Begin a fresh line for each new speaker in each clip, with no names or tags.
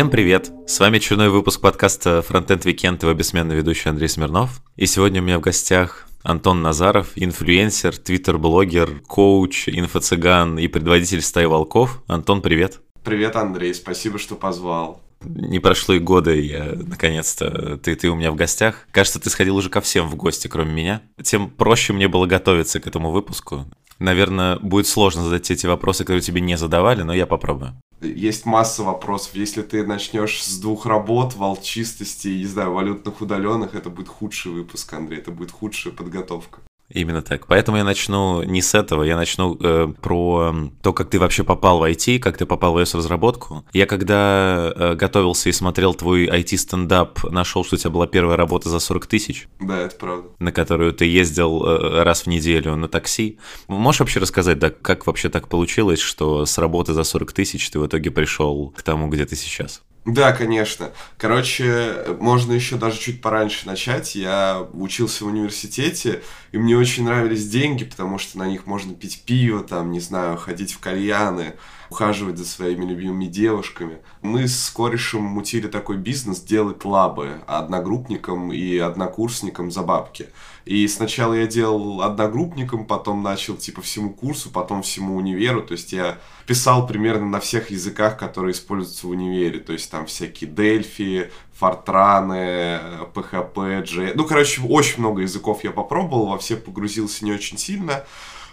Всем привет! С вами очередной выпуск подкаста Frontend Weekend, его бессменный ведущий Андрей Смирнов. И сегодня у меня в гостях Антон Назаров, инфлюенсер, твиттер-блогер, коуч, инфо-цыган и предводитель стаи волков. Антон, привет!
Привет, Андрей, спасибо, что позвал.
Не прошло и года, и я наконец-то ты, ты у меня в гостях. Кажется, ты сходил уже ко всем в гости, кроме меня. Тем проще мне было готовиться к этому выпуску. Наверное, будет сложно задать те эти вопросы, которые тебе не задавали, но я попробую
есть масса вопросов. Если ты начнешь с двух работ, волчистости, не знаю, валютных удаленных, это будет худший выпуск, Андрей, это будет худшая подготовка.
Именно так. Поэтому я начну не с этого, я начну э, про то, как ты вообще попал в IT, как ты попал в iOS-разработку. Я когда э, готовился и смотрел твой IT-стендап, нашел, что у тебя была первая работа за 40 тысяч.
Да, это правда.
На которую ты ездил э, раз в неделю на такси. Можешь вообще рассказать, да, как вообще так получилось, что с работы за 40 тысяч ты в итоге пришел к тому, где ты сейчас?
Да, конечно. Короче, можно еще даже чуть пораньше начать. Я учился в университете, и мне очень нравились деньги, потому что на них можно пить пиво, там, не знаю, ходить в кальяны, ухаживать за своими любимыми девушками. Мы с корешем мутили такой бизнес делать лабы одногруппникам и однокурсникам за бабки. И сначала я делал одногруппникам, потом начал типа всему курсу, потом всему универу. То есть я писал примерно на всех языках, которые используются в универе. То есть там всякие Дельфи, Фортраны, PHP, J. Ну, короче, очень много языков я попробовал, во все погрузился не очень сильно.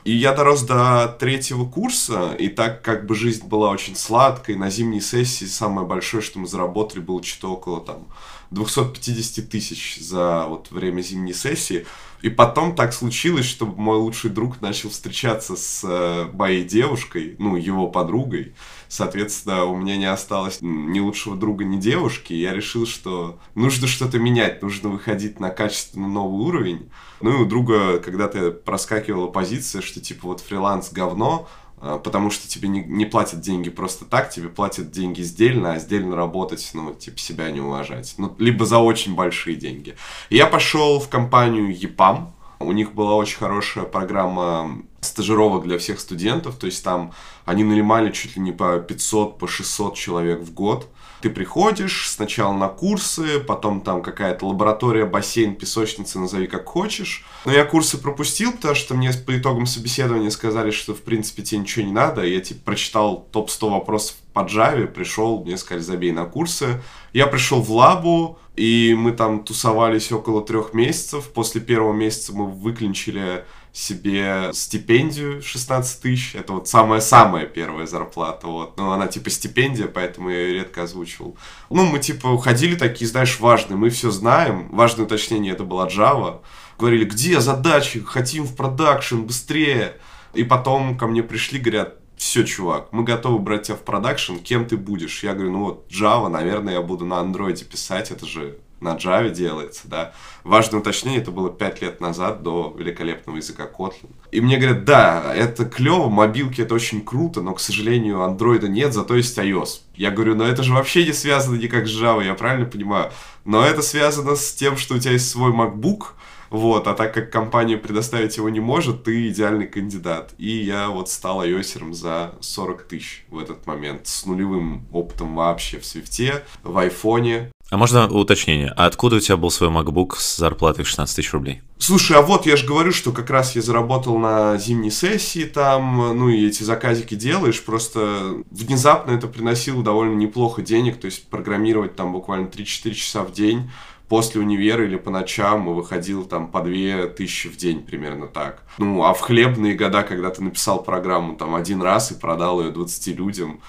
И я дорос до третьего курса, и так как бы жизнь была очень сладкой, на зимней сессии самое большое, что мы заработали, было что-то около там 250 тысяч за вот время зимней сессии. И потом так случилось, что мой лучший друг начал встречаться с э, моей девушкой, ну, его подругой. Соответственно, у меня не осталось ни лучшего друга, ни девушки. Я решил, что нужно что-то менять, нужно выходить на качественно новый уровень. Ну и у друга когда-то проскакивала позиция, что типа вот фриланс говно, а, потому что тебе не, не платят деньги просто так, тебе платят деньги сдельно, а сдельно работать, ну, типа, себя не уважать. Ну, либо за очень большие деньги. Я пошел в компанию EPAM, у них была очень хорошая программа стажировок для всех студентов, то есть там они нанимали чуть ли не по 500, по 600 человек в год. Ты приходишь сначала на курсы, потом там какая-то лаборатория, бассейн, песочница, назови как хочешь. Но я курсы пропустил, потому что мне по итогам собеседования сказали, что в принципе тебе ничего не надо. Я типа прочитал топ-100 вопросов по Java, пришел, мне сказали, забей на курсы. Я пришел в лабу, и мы там тусовались около трех месяцев. После первого месяца мы выклянчили себе стипендию 16 тысяч. Это вот самая-самая первая зарплата. Вот. Но она типа стипендия, поэтому я ее редко озвучивал. Ну, мы типа уходили такие, знаешь, важные. Мы все знаем. Важное уточнение это была Java. Говорили, где задачи? Хотим в продакшн, быстрее. И потом ко мне пришли, говорят, все, чувак, мы готовы брать тебя в продакшн, кем ты будешь? Я говорю, ну вот Java, наверное, я буду на андроиде писать, это же на Java делается, да. Важное уточнение, это было 5 лет назад, до великолепного языка Kotlin. И мне говорят, да, это клево, мобилки это очень круто, но, к сожалению, андроида нет, зато есть iOS. Я говорю, но это же вообще не связано никак с Java, я правильно понимаю? Но это связано с тем, что у тебя есть свой MacBook, вот, а так как компания предоставить его не может, ты идеальный кандидат. И я вот стал iOSером за 40 тысяч в этот момент, с нулевым опытом вообще в свифте, в айфоне.
А можно уточнение? А откуда у тебя был свой MacBook с зарплатой в 16 тысяч рублей?
Слушай, а вот я же говорю, что как раз я заработал на зимней сессии там, ну и эти заказики делаешь, просто внезапно это приносило довольно неплохо денег, то есть программировать там буквально 3-4 часа в день, после универа или по ночам выходил там по две тысячи в день, примерно так. Ну, а в хлебные года, когда ты написал программу там один раз и продал ее 20 людям,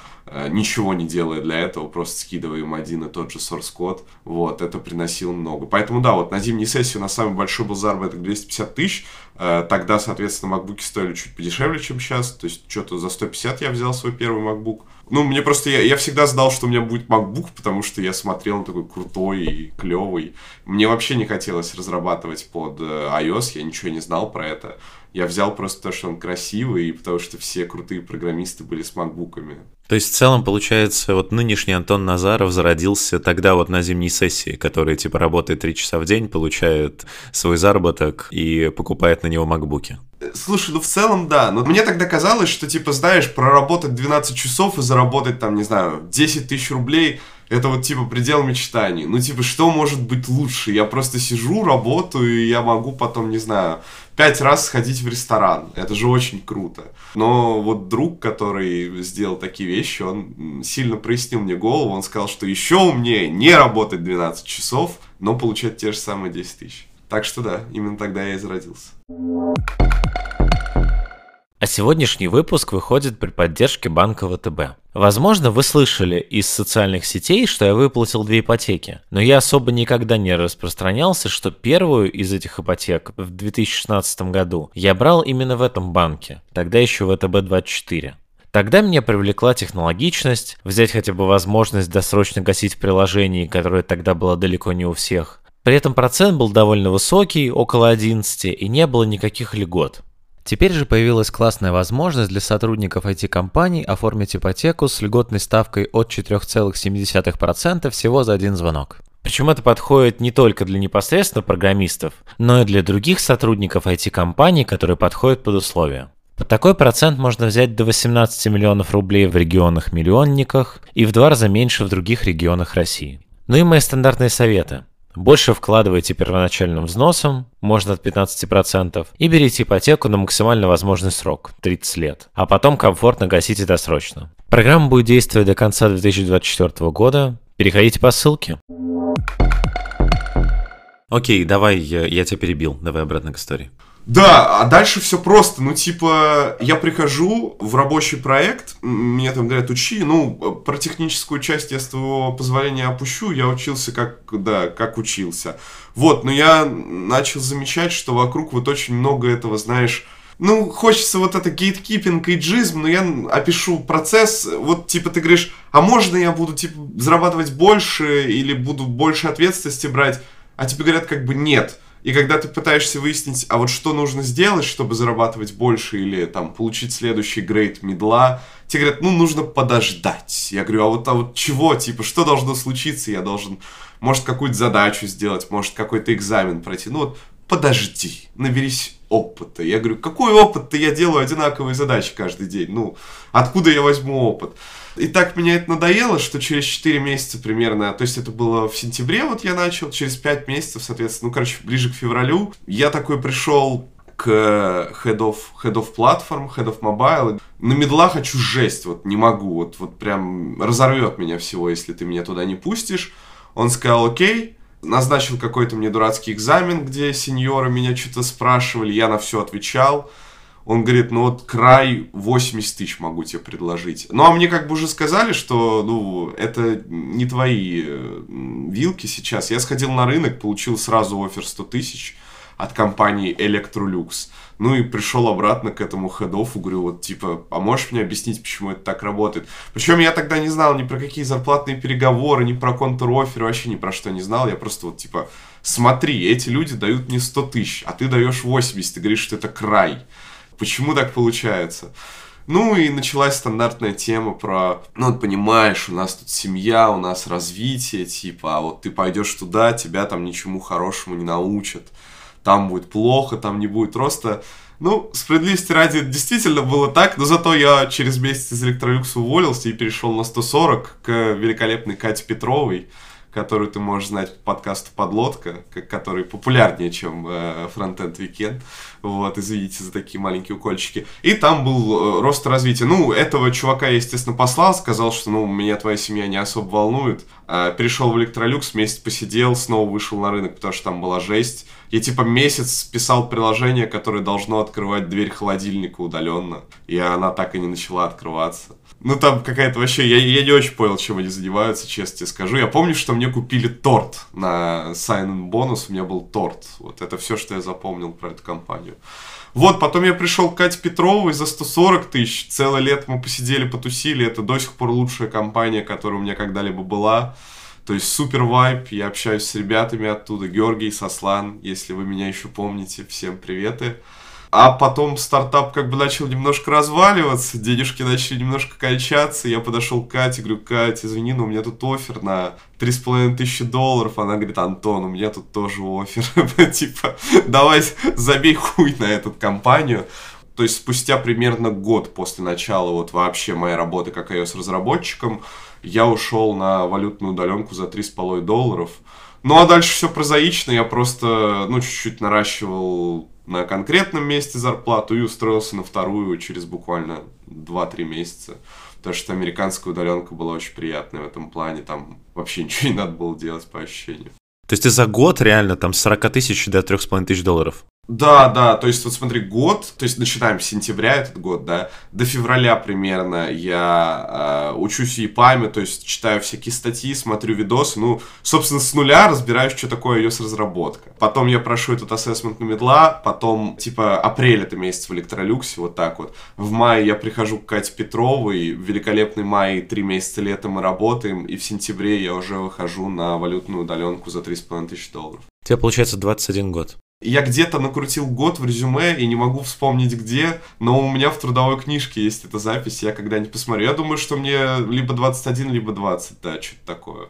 ничего не делая для этого, просто скидывая им один и тот же source код, вот, это приносило много. Поэтому да, вот на зимней сессии у нас самый большой был заработок 250 тысяч, э, тогда, соответственно, макбуки стоили чуть подешевле, чем сейчас, то есть что-то за 150 я взял свой первый макбук, ну, мне просто, я, я всегда знал, что у меня будет MacBook, потому что я смотрел, он такой крутой и клевый. Мне вообще не хотелось разрабатывать под э, iOS, я ничего не знал про это. Я взял просто то, что он красивый, и потому что все крутые программисты были с макбуками.
То есть в целом, получается, вот нынешний Антон Назаров зародился тогда вот на зимней сессии, который типа работает три часа в день, получает свой заработок и покупает на него макбуки.
Слушай, ну в целом да, но мне тогда казалось, что типа, знаешь, проработать 12 часов и заработать там, не знаю, 10 тысяч рублей, это вот типа предел мечтаний. Ну, типа, что может быть лучше? Я просто сижу, работаю, и я могу потом, не знаю, пять раз сходить в ресторан. Это же очень круто. Но вот друг, который сделал такие вещи, он сильно прояснил мне голову. Он сказал, что еще умнее не работать 12 часов, но получать те же самые 10 тысяч. Так что да, именно тогда я и зародился.
А сегодняшний выпуск выходит при поддержке банка ВТБ. Возможно, вы слышали из социальных сетей, что я выплатил две ипотеки, но я особо никогда не распространялся, что первую из этих ипотек в 2016 году я брал именно в этом банке, тогда еще ВТБ-24. Тогда меня привлекла технологичность, взять хотя бы возможность досрочно гасить в приложении, которое тогда было далеко не у всех. При этом процент был довольно высокий, около 11, и не было никаких льгот. Теперь же появилась классная возможность для сотрудников IT-компаний оформить ипотеку с льготной ставкой от 4,7% всего за один звонок. Причем это подходит не только для непосредственно программистов, но и для других сотрудников IT-компаний, которые подходят под условия. Под такой процент можно взять до 18 миллионов рублей в регионах-миллионниках и в два раза меньше в других регионах России. Ну и мои стандартные советы. Больше вкладывайте первоначальным взносом, можно от 15%, и берите ипотеку на максимально возможный срок – 30 лет, а потом комфортно гасите досрочно. Программа будет действовать до конца 2024 года. Переходите по ссылке. Окей, давай, я, я тебя перебил. Давай обратно к истории.
Да, а дальше все просто. Ну, типа, я прихожу в рабочий проект, мне там говорят, учи. Ну, про техническую часть я с твоего позволения опущу. Я учился как, да, как учился. Вот, но я начал замечать, что вокруг вот очень много этого, знаешь, ну, хочется вот это гейткипинг и джизм, но я опишу процесс, вот, типа, ты говоришь, а можно я буду, типа, зарабатывать больше или буду больше ответственности брать? А тебе говорят, как бы, нет. И когда ты пытаешься выяснить, а вот что нужно сделать, чтобы зарабатывать больше или там получить следующий грейд медла, тебе говорят, ну, нужно подождать. Я говорю, а вот, а вот чего, типа, что должно случиться? Я должен, может, какую-то задачу сделать, может, какой-то экзамен пройти. Ну, вот, подожди, наберись опыта. Я говорю, какой опыт-то я делаю одинаковые задачи каждый день? Ну, откуда я возьму опыт? И так меня это надоело, что через 4 месяца примерно, то есть это было в сентябре вот я начал, через 5 месяцев, соответственно, ну, короче, ближе к февралю, я такой пришел к Head of, head of Platform, Head of Mobile. На медла хочу жесть, вот не могу, вот, вот прям разорвет меня всего, если ты меня туда не пустишь. Он сказал, окей, назначил какой-то мне дурацкий экзамен, где сеньоры меня что-то спрашивали, я на все отвечал. Он говорит, ну вот край 80 тысяч могу тебе предложить. Ну, а мне как бы уже сказали, что, ну, это не твои э, вилки сейчас. Я сходил на рынок, получил сразу офер 100 тысяч от компании Electrolux. Ну и пришел обратно к этому хедофу, говорю, вот типа, а можешь мне объяснить, почему это так работает? Причем я тогда не знал ни про какие зарплатные переговоры, ни про контр-офер, вообще ни про что не знал. Я просто вот типа, смотри, эти люди дают мне 100 тысяч, а ты даешь 80, ты говоришь, что это край. Почему так получается? Ну и началась стандартная тема про, ну вот понимаешь, у нас тут семья, у нас развитие, типа, а вот ты пойдешь туда, тебя там ничему хорошему не научат, там будет плохо, там не будет роста. Ну, справедливости ради, действительно было так, но зато я через месяц из Электролюкса уволился и перешел на 140 к великолепной Кате Петровой, которую ты можешь знать по подкасту «Подлодка», который популярнее, чем э, «Фронтенд Weekend. Вот, извините за такие маленькие укольчики. И там был э, рост развития. Ну, этого чувака я, естественно, послал, сказал, что, ну, меня твоя семья не особо волнует. Э, перешел в Электролюкс, месяц посидел, снова вышел на рынок, потому что там была жесть. Я, типа, месяц писал приложение, которое должно открывать дверь холодильника удаленно. И она так и не начала открываться. Ну, там какая-то вообще... Я, я не очень понял, чем они занимаются, честно тебе скажу. Я помню, что мне купили торт на sign-in бонус. У меня был торт. Вот это все, что я запомнил про эту компанию. Вот, потом я пришел к Кате Петровой за 140 тысяч. Целое лето мы посидели, потусили. Это до сих пор лучшая компания, которая у меня когда-либо была. То есть супер вайп, я общаюсь с ребятами оттуда. Георгий, Сослан, если вы меня еще помните, всем приветы. А потом стартап как бы начал немножко разваливаться, денежки начали немножко кончаться. Я подошел к Кате, говорю, Катя, извини, но у меня тут офер на 3,5 тысячи долларов. Она говорит, Антон, у меня тут тоже офер. Типа, давай забей хуй на эту компанию. То есть спустя примерно год после начала вот вообще моей работы как iOS-разработчиком, я ушел на валютную удаленку за 3,5 долларов. Ну а дальше все прозаично, я просто, ну, чуть-чуть наращивал на конкретном месте зарплату и устроился на вторую через буквально 2-3 месяца. Потому что американская удаленка была очень приятная в этом плане, там вообще ничего не надо было делать по ощущению.
То есть ты за год реально там с 40 тысяч до 3,5 тысяч долларов?
Да, да, то есть вот смотри, год, то есть начинаем с сентября этот год, да, до февраля примерно я э, учусь ЕПАМе, то есть читаю всякие статьи, смотрю видосы, ну, собственно, с нуля разбираюсь, что такое iOS разработка. Потом я прошу этот ассессмент на медла, потом, типа, апрель это месяц в Электролюксе, вот так вот. В мае я прихожу к Кате Петровой, великолепный май, три месяца лета мы работаем, и в сентябре я уже выхожу на валютную удаленку за 3,5 тысячи долларов.
У тебя получается 21 год.
Я где-то накрутил год в резюме и не могу вспомнить где, но у меня в трудовой книжке есть эта запись, я когда-нибудь посмотрю. Я думаю, что мне либо 21, либо 20, да, что-то такое.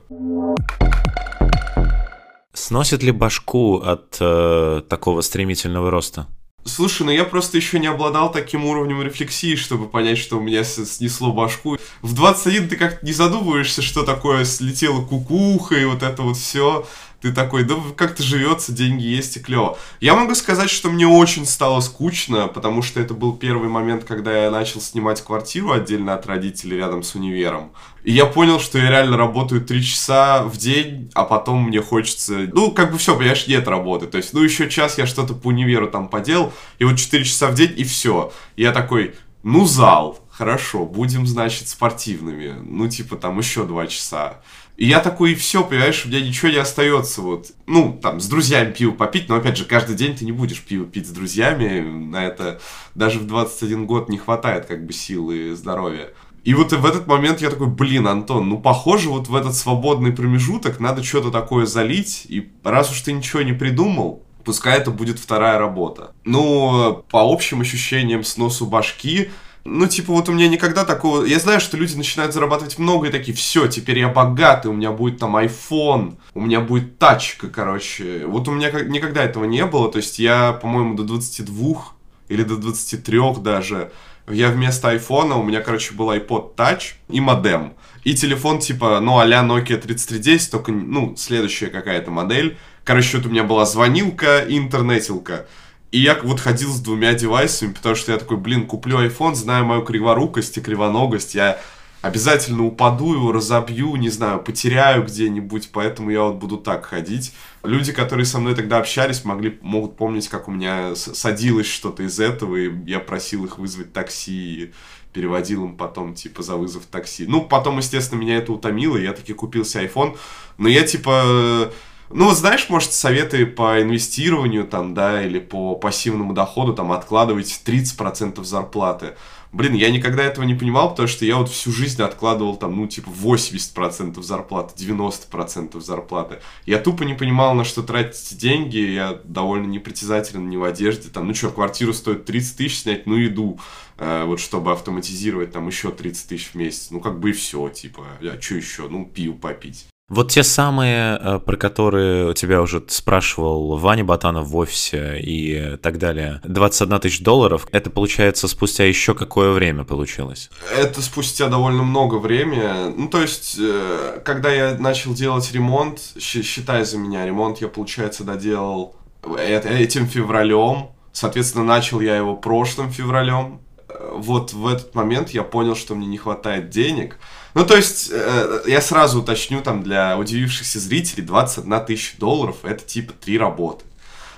Сносит ли башку от э, такого стремительного роста?
Слушай, ну я просто еще не обладал таким уровнем рефлексии, чтобы понять, что у меня снесло башку. В 21 ты как-то не задумываешься, что такое слетела кукуха и вот это вот все ты такой, да как-то живется, деньги есть и клево. Я могу сказать, что мне очень стало скучно, потому что это был первый момент, когда я начал снимать квартиру отдельно от родителей рядом с универом. И я понял, что я реально работаю три часа в день, а потом мне хочется... Ну, как бы все, понимаешь, нет работы. То есть, ну, еще час я что-то по универу там поделал, и вот четыре часа в день, и все. я такой, ну, зал, хорошо, будем, значит, спортивными. Ну, типа, там еще два часа. И я такой, и все, понимаешь, у меня ничего не остается, вот. Ну, там, с друзьями пиво попить, но, опять же, каждый день ты не будешь пиво пить с друзьями, на это даже в 21 год не хватает, как бы, силы и здоровья. И вот в этот момент я такой, блин, Антон, ну, похоже, вот в этот свободный промежуток надо что-то такое залить, и раз уж ты ничего не придумал, пускай это будет вторая работа. Ну, по общим ощущениям сносу башки, ну, типа, вот у меня никогда такого... Я знаю, что люди начинают зарабатывать много и такие, все, теперь я богатый, у меня будет там iPhone, у меня будет тачка, короче. Вот у меня никогда этого не было, то есть я, по-моему, до 22 или до 23 даже, я вместо айфона, у меня, короче, был iPod Touch и модем. И телефон типа, ну, а-ля Nokia 3310, только, ну, следующая какая-то модель. Короче, вот у меня была звонилка интернетилка. И я вот ходил с двумя девайсами, потому что я такой, блин, куплю iPhone, знаю мою криворукость и кривоногость, я обязательно упаду его, разобью, не знаю, потеряю где-нибудь, поэтому я вот буду так ходить. Люди, которые со мной тогда общались, могли, могут помнить, как у меня садилось что-то из этого, и я просил их вызвать такси, и переводил им потом, типа, за вызов такси. Ну, потом, естественно, меня это утомило, я таки купил себе iPhone, но я, типа, ну, знаешь, может, советы по инвестированию там, да, или по пассивному доходу, там, откладывать 30% зарплаты. Блин, я никогда этого не понимал, потому что я вот всю жизнь откладывал там, ну, типа, 80% зарплаты, 90% зарплаты. Я тупо не понимал, на что тратить деньги, я довольно непритязателен не в одежде, там, ну что, квартиру стоит 30 тысяч снять, ну, иду, э, вот, чтобы автоматизировать там еще 30 тысяч в месяц, ну, как бы и все, типа, а что еще, ну, пиво попить.
Вот те самые, э, про которые у тебя уже спрашивал Ваня Батанов в офисе и так далее, 21 тысяч долларов, это получается спустя еще какое время получилось?
Это спустя довольно много времени. Ну, то есть, э, когда я начал делать ремонт, считай за меня, ремонт я, получается, доделал этим февралем. Соответственно, начал я его прошлым февралем. Э, вот в этот момент я понял, что мне не хватает денег – ну, то есть, э, я сразу уточню, там, для удивившихся зрителей, 21 тысяча долларов — это типа три работы.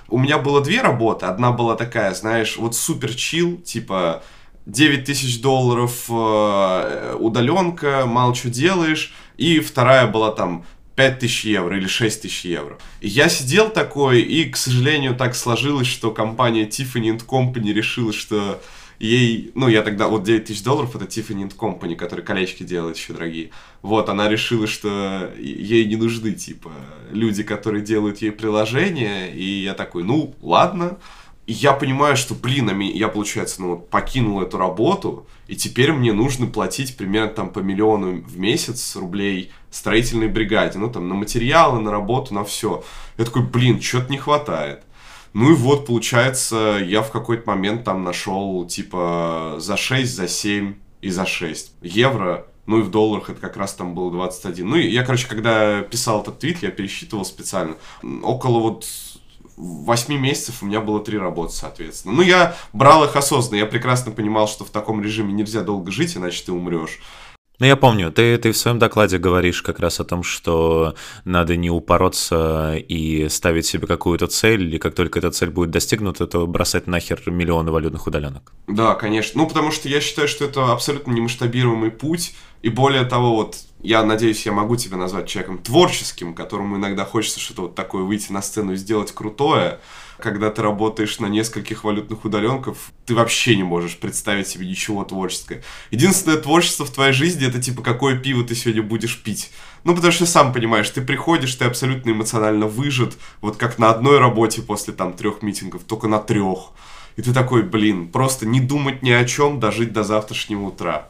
У меня было две работы. Одна была такая, знаешь, вот супер чил, типа 9 тысяч долларов э, удаленка, мало что делаешь. И вторая была там 5 тысяч евро или 6 тысяч евро. И я сидел такой, и, к сожалению, так сложилось, что компания Tiffany Company решила, что ей, ну, я тогда, вот 9 тысяч долларов, это Tiffany Company, который колечки делает еще дорогие. Вот, она решила, что ей не нужны, типа, люди, которые делают ей приложение, и я такой, ну, ладно. И я понимаю, что, блин, а я, получается, ну, вот, покинул эту работу, и теперь мне нужно платить примерно там по миллиону в месяц рублей строительной бригаде, ну, там, на материалы, на работу, на все. Я такой, блин, что-то не хватает. Ну и вот, получается, я в какой-то момент там нашел, типа, за 6, за 7 и за 6 евро. Ну и в долларах это как раз там было 21. Ну и я, короче, когда писал этот твит, я пересчитывал специально. Около вот 8 месяцев у меня было три работы, соответственно. Ну, я брал их осознанно. Я прекрасно понимал, что в таком режиме нельзя долго жить, иначе ты умрешь.
Ну, я помню, ты, ты в своем докладе говоришь как раз о том, что надо не упороться и ставить себе какую-то цель, и как только эта цель будет достигнута, то бросать нахер миллионы валютных удаленок.
Да, конечно. Ну, потому что я считаю, что это абсолютно немасштабируемый путь, и более того, вот я надеюсь, я могу тебя назвать человеком творческим, которому иногда хочется что-то вот такое выйти на сцену и сделать крутое. Когда ты работаешь на нескольких валютных удаленков, ты вообще не можешь представить себе ничего творческого. Единственное творчество в твоей жизни это типа какое пиво ты сегодня будешь пить. Ну, потому что сам понимаешь, ты приходишь, ты абсолютно эмоционально выжат, вот как на одной работе после там трех митингов, только на трех. И ты такой, блин, просто не думать ни о чем, дожить до завтрашнего утра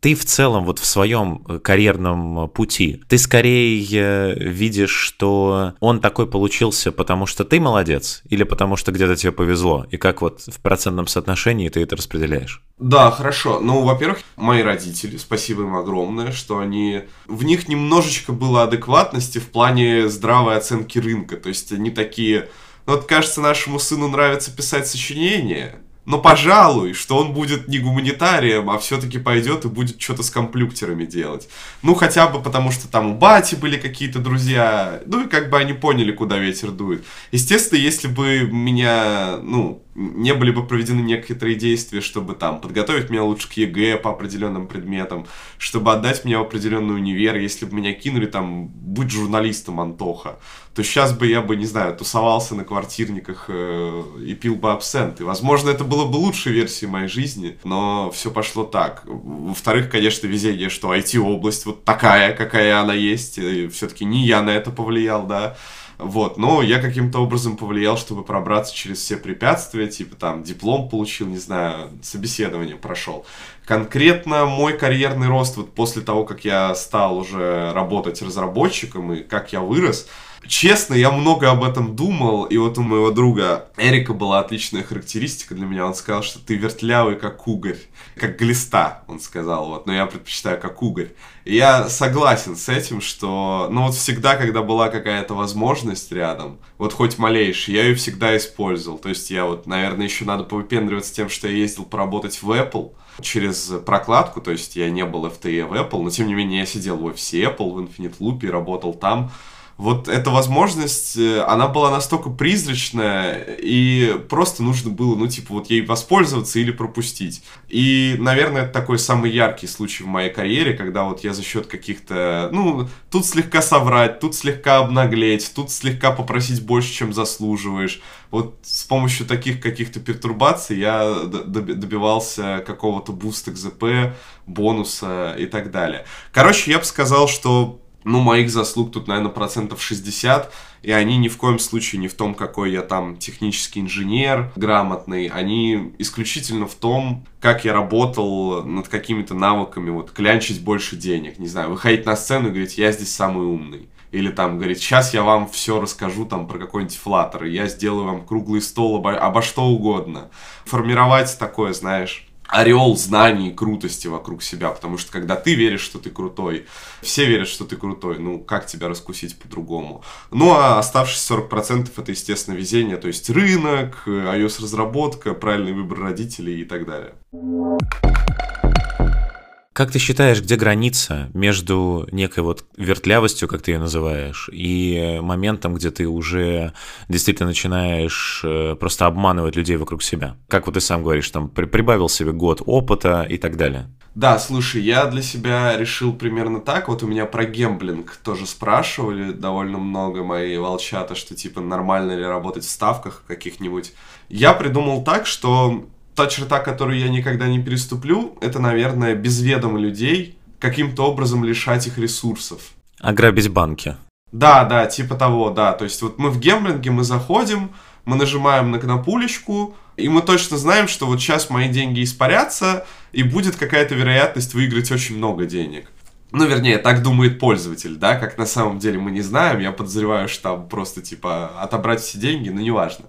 ты в целом вот в своем э, карьерном пути, ты скорее э, видишь, что он такой получился, потому что ты молодец, или потому что где-то тебе повезло, и как вот в процентном соотношении ты это распределяешь?
Да, хорошо. Ну, во-первых, мои родители, спасибо им огромное, что они... В них немножечко было адекватности в плане здравой оценки рынка. То есть они такие... Ну, вот, кажется, нашему сыну нравится писать сочинения, но, пожалуй, что он будет не гуманитарием, а все-таки пойдет и будет что-то с компьютерами делать. Ну, хотя бы потому, что там у бати были какие-то друзья, ну и как бы они поняли, куда ветер дует. Естественно, если бы меня, ну, не были бы проведены некоторые действия, чтобы там подготовить меня лучше к ЕГЭ по определенным предметам, чтобы отдать меня в определенный универ, если бы меня кинули там, будь журналистом, Антоха, то сейчас бы я бы, не знаю, тусовался на квартирниках э, и пил бы абсент. И, возможно, это было бы лучшей версией моей жизни, но все пошло так. Во-вторых, конечно, везение, что IT-область вот такая, какая она есть, все-таки не я на это повлиял, да, вот, но я каким-то образом повлиял, чтобы пробраться через все препятствия, типа там диплом получил, не знаю, собеседование прошел. Конкретно мой карьерный рост вот после того, как я стал уже работать разработчиком и как я вырос, Честно, я много об этом думал, и вот у моего друга Эрика была отличная характеристика для меня. Он сказал, что ты вертлявый, как угорь, как глиста, он сказал, вот, но я предпочитаю как угорь. И я согласен с этим, что, ну вот всегда, когда была какая-то возможность рядом, вот хоть малейшая, я ее всегда использовал. То есть я вот, наверное, еще надо повыпендриваться тем, что я ездил поработать в Apple, через прокладку, то есть я не был FTE в Apple, но тем не менее я сидел в офисе Apple, в Infinite Loop и работал там вот эта возможность, э, она была настолько призрачная, и просто нужно было, ну, типа, вот ей воспользоваться или пропустить. И, наверное, это такой самый яркий случай в моей карьере, когда вот я за счет каких-то, ну, тут слегка соврать, тут слегка обнаглеть, тут слегка попросить больше, чем заслуживаешь. Вот с помощью таких каких-то пертурбаций я добивался какого-то буста к ЗП, бонуса и так далее. Короче, я бы сказал, что ну, моих заслуг тут, наверное, процентов 60, и они ни в коем случае не в том, какой я там технический инженер, грамотный, они исключительно в том, как я работал над какими-то навыками, вот, клянчить больше денег, не знаю, выходить на сцену и говорить, я здесь самый умный. Или там говорит, сейчас я вам все расскажу там про какой-нибудь флаттер, я сделаю вам круглый стол обо, обо что угодно. Формировать такое, знаешь, ореол знаний и крутости вокруг себя, потому что когда ты веришь, что ты крутой, все верят, что ты крутой, ну как тебя раскусить по-другому? Ну а оставшиеся 40% это, естественно, везение, то есть рынок, iOS-разработка, правильный выбор родителей и так далее.
Как ты считаешь, где граница между некой вот вертлявостью, как ты ее называешь, и моментом, где ты уже действительно начинаешь э, просто обманывать людей вокруг себя? Как вот ты сам говоришь, там прибавил себе год опыта и так далее.
Да, слушай, я для себя решил примерно так. Вот у меня про гемблинг тоже спрашивали довольно много мои волчата, что типа нормально ли работать в ставках каких-нибудь. Я придумал так, что та черта, которую я никогда не переступлю, это, наверное, без ведома людей каким-то образом лишать их ресурсов.
Ограбить банки.
Да, да, типа того, да. То есть вот мы в гемблинге, мы заходим, мы нажимаем на кнопулечку, и мы точно знаем, что вот сейчас мои деньги испарятся, и будет какая-то вероятность выиграть очень много денег. Ну, вернее, так думает пользователь, да, как на самом деле мы не знаем. Я подозреваю, что там просто, типа, отобрать все деньги, но неважно.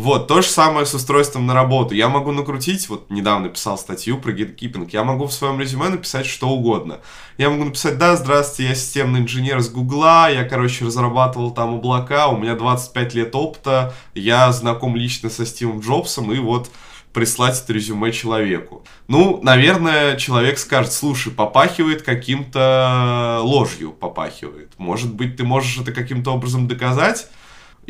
Вот, то же самое с устройством на работу. Я могу накрутить, вот недавно писал статью про гиткипинг, я могу в своем резюме написать что угодно. Я могу написать, да, здравствуйте, я системный инженер с Гугла, я, короче, разрабатывал там облака, у меня 25 лет опыта, я знаком лично со Стивом Джобсом, и вот прислать это резюме человеку. Ну, наверное, человек скажет, слушай, попахивает каким-то ложью, попахивает. Может быть, ты можешь это каким-то образом доказать?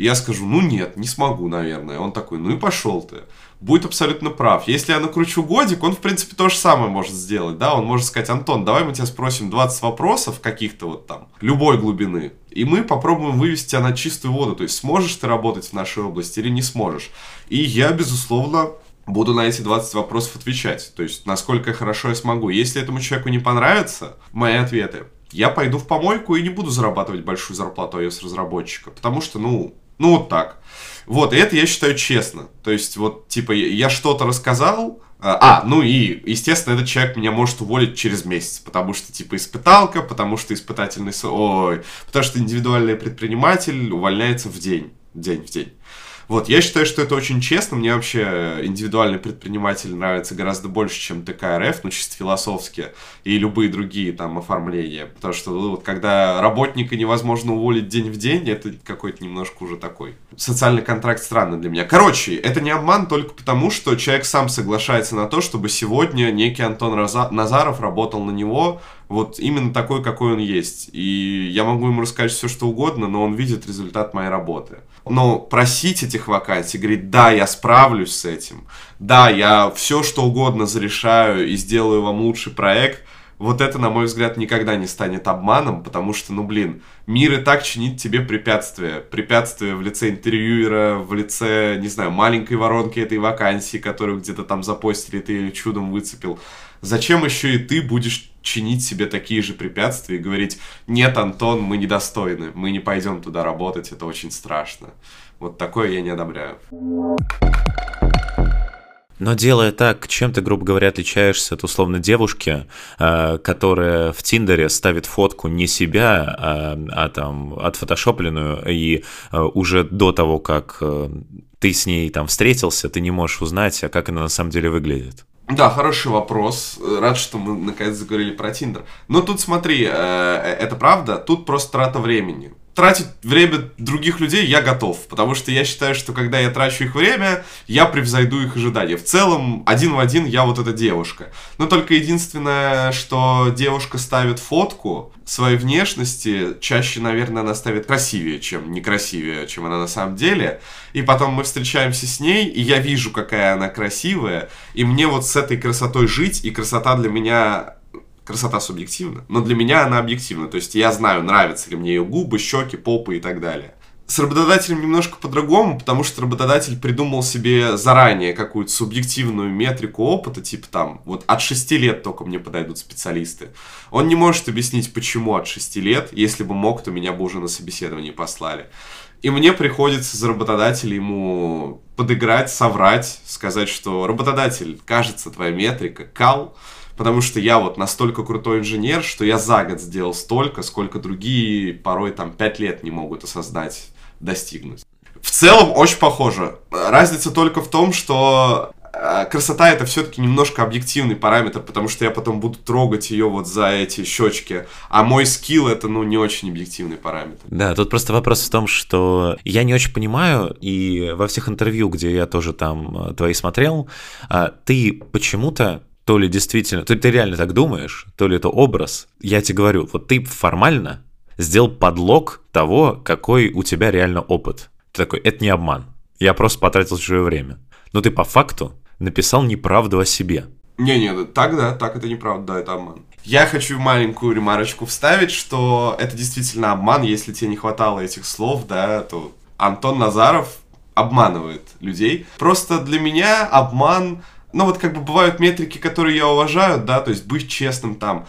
Я скажу, ну нет, не смогу, наверное. Он такой, ну и пошел ты. Будет абсолютно прав. Если я накручу годик, он, в принципе, то же самое может сделать, да? Он может сказать, Антон, давай мы тебя спросим 20 вопросов каких-то вот там, любой глубины, и мы попробуем вывести тебя на чистую воду. То есть, сможешь ты работать в нашей области или не сможешь. И я, безусловно, буду на эти 20 вопросов отвечать. То есть, насколько хорошо я смогу. Если этому человеку не понравятся мои ответы, я пойду в помойку и не буду зарабатывать большую зарплату iOS-разработчика. Потому что, ну, ну вот так. Вот, и это я считаю честно. То есть, вот, типа, я что-то рассказал, а, а, ну и, естественно, этот человек меня может уволить через месяц, потому что, типа, испыталка, потому что испытательный... Ой, потому что индивидуальный предприниматель увольняется в день. День в день. Вот, я считаю, что это очень честно. Мне вообще индивидуальный предприниматель нравится гораздо больше, чем ТКРФ, ну, чисто философски, и любые другие там оформления. Потому что ну, вот когда работника невозможно уволить день в день, это какой-то немножко уже такой. Социальный контракт странный для меня. Короче, это не обман только потому, что человек сам соглашается на то, чтобы сегодня некий Антон Назаров работал на него, вот именно такой, какой он есть. И я могу ему рассказать все, что угодно, но он видит результат моей работы. Но просить этих вакансий, говорить, да, я справлюсь с этим, да, я все, что угодно зарешаю и сделаю вам лучший проект, вот это, на мой взгляд, никогда не станет обманом, потому что, ну, блин, мир и так чинит тебе препятствия. Препятствия в лице интервьюера, в лице, не знаю, маленькой воронки этой вакансии, которую где-то там запостили, ты ее чудом выцепил. Зачем еще и ты будешь чинить себе такие же препятствия и говорить, нет, Антон, мы недостойны, мы не пойдем туда работать, это очень страшно. Вот такое я не одобряю.
Но делая так, чем ты, грубо говоря, отличаешься от условно девушки, э, которая в Тиндере ставит фотку не себя, а, а там отфотошопленную, и э, уже до того, как э, ты с ней там встретился, ты не можешь узнать, а как она на самом деле выглядит.
Да, хороший вопрос. Рад, что мы наконец заговорили про Тиндер. Но тут смотри, это правда, тут просто трата времени тратить время других людей я готов, потому что я считаю, что когда я трачу их время, я превзойду их ожидания. В целом, один в один я вот эта девушка. Но только единственное, что девушка ставит фотку своей внешности, чаще, наверное, она ставит красивее, чем некрасивее, чем она на самом деле. И потом мы встречаемся с ней, и я вижу, какая она красивая, и мне вот с этой красотой жить, и красота для меня красота субъективна, но для меня она объективна. То есть я знаю, нравятся ли мне ее губы, щеки, попы и так далее. С работодателем немножко по-другому, потому что работодатель придумал себе заранее какую-то субъективную метрику опыта, типа там, вот от 6 лет только мне подойдут специалисты. Он не может объяснить, почему от 6 лет, если бы мог, то меня бы уже на собеседование послали. И мне приходится за работодателя ему подыграть, соврать, сказать, что работодатель, кажется, твоя метрика, кал, потому что я вот настолько крутой инженер, что я за год сделал столько, сколько другие порой там 5 лет не могут осознать, достигнуть. В целом очень похоже. Разница только в том, что э, красота это все-таки немножко объективный параметр, потому что я потом буду трогать ее вот за эти щечки, а мой скилл это ну не очень объективный параметр.
Да, тут просто вопрос в том, что я не очень понимаю, и во всех интервью, где я тоже там э, твои смотрел, а, ты почему-то то ли действительно, то ли ты реально так думаешь, то ли это образ. Я тебе говорю, вот ты формально сделал подлог того, какой у тебя реально опыт. Ты такой, это не обман. Я просто потратил чужое время. Но ты по факту написал неправду о себе.
Не-не, так да, так это неправда, да, это обман. Я хочу маленькую ремарочку вставить, что это действительно обман, если тебе не хватало этих слов, да, то Антон Назаров обманывает людей. Просто для меня обман ну вот как бы бывают метрики, которые я уважаю, да, то есть быть честным там,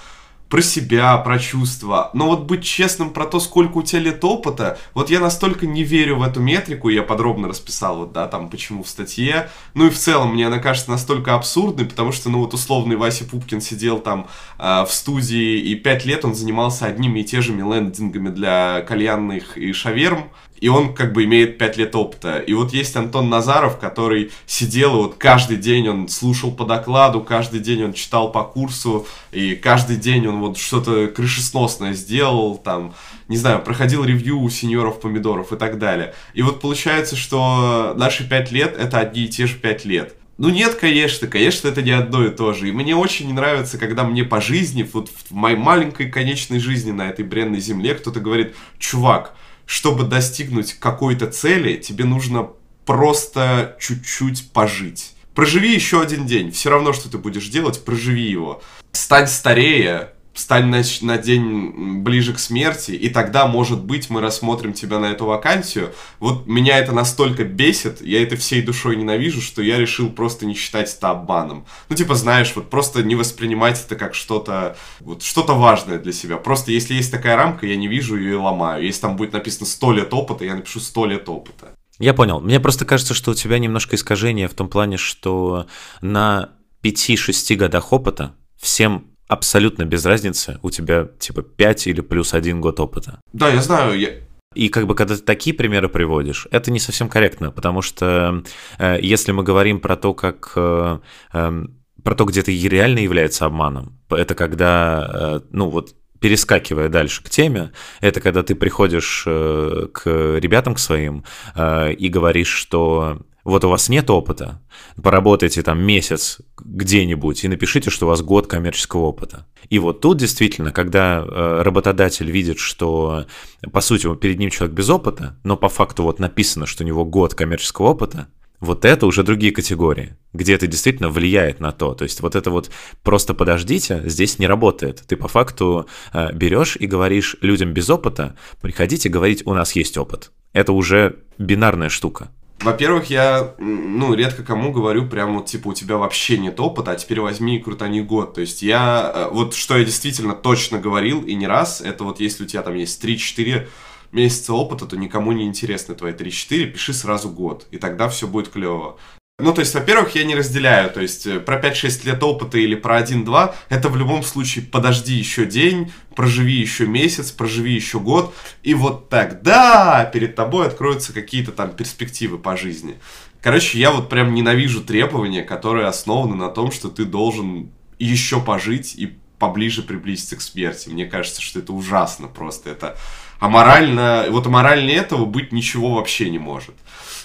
про себя, про чувства. Но вот быть честным про то, сколько у тебя лет опыта, вот я настолько не верю в эту метрику, я подробно расписал, вот, да, там, почему в статье. Ну и в целом, мне она кажется настолько абсурдной, потому что, ну вот условный Вася Пупкин сидел там э, в студии, и пять лет он занимался одними и теми же лендингами для кальянных и шаверм, и он как бы имеет 5 лет опыта. И вот есть Антон Назаров, который сидел, и вот каждый день он слушал по докладу, каждый день он читал по курсу, и каждый день он вот что-то крышесносное сделал, там, не знаю, проходил ревью у сеньоров помидоров и так далее. И вот получается, что наши 5 лет — это одни и те же 5 лет. Ну нет, конечно, конечно, это не одно и то же. И мне очень не нравится, когда мне по жизни, вот в моей маленькой конечной жизни на этой бренной земле кто-то говорит, чувак, чтобы достигнуть какой-то цели, тебе нужно просто чуть-чуть пожить. Проживи еще один день. Все равно, что ты будешь делать, проживи его. Стань старее, стань на, на день ближе к смерти, и тогда, может быть, мы рассмотрим тебя на эту вакансию. Вот меня это настолько бесит, я это всей душой ненавижу, что я решил просто не считать это обманом. Ну, типа, знаешь, вот просто не воспринимать это как что-то, вот что-то важное для себя. Просто если есть такая рамка, я не вижу ее и ломаю. Если там будет написано 100 лет опыта, я напишу 100 лет опыта.
Я понял. Мне просто кажется, что у тебя немножко искажение в том плане, что на 5-6 годах опыта всем абсолютно без разницы, у тебя типа 5 или плюс 1 год опыта.
Да, я знаю, я...
И как бы когда ты такие примеры приводишь, это не совсем корректно, потому что э, если мы говорим про то, как э, э, про то, где это реально является обманом, это когда, э, ну вот перескакивая дальше к теме, это когда ты приходишь э, к ребятам к своим э, и говоришь, что вот у вас нет опыта, поработайте там месяц где-нибудь и напишите, что у вас год коммерческого опыта. И вот тут действительно, когда э, работодатель видит, что по сути перед ним человек без опыта, но по факту вот написано, что у него год коммерческого опыта, вот это уже другие категории, где это действительно влияет на то. То есть вот это вот просто подождите, здесь не работает. Ты по факту э, берешь и говоришь людям без опыта, приходите говорить, у нас есть опыт. Это уже бинарная штука.
Во-первых, я, ну, редко кому говорю прям вот, типа, у тебя вообще нет опыта, а теперь возьми и крутани год. То есть я, э, вот что я действительно точно говорил и не раз, это вот если у тебя там есть 3-4 месяца опыта, то никому не интересны твои 3-4, пиши сразу год, и тогда все будет клево. Ну, то есть, во-первых, я не разделяю, то есть, э, про 5-6 лет опыта или про 1-2, это в любом случае подожди еще день, проживи еще месяц, проживи еще год, и вот тогда перед тобой откроются какие-то там перспективы по жизни. Короче, я вот прям ненавижу требования, которые основаны на том, что ты должен еще пожить и поближе приблизиться к смерти. Мне кажется, что это ужасно просто. Это аморально, вот аморальнее этого быть ничего вообще не может.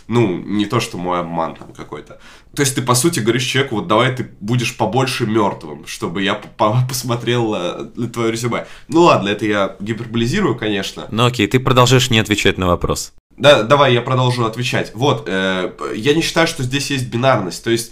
Ну, не то, что мой обман там какой-то. То есть ты, по сути, говоришь человеку, вот давай ты будешь побольше мертвым, чтобы я посмотрел э, твое резюме. Ну ладно, это я гиперболизирую, конечно.
Ну окей, ты продолжаешь не отвечать на вопрос.
Да, давай я продолжу отвечать. Вот, э, я не считаю, что здесь есть бинарность. То есть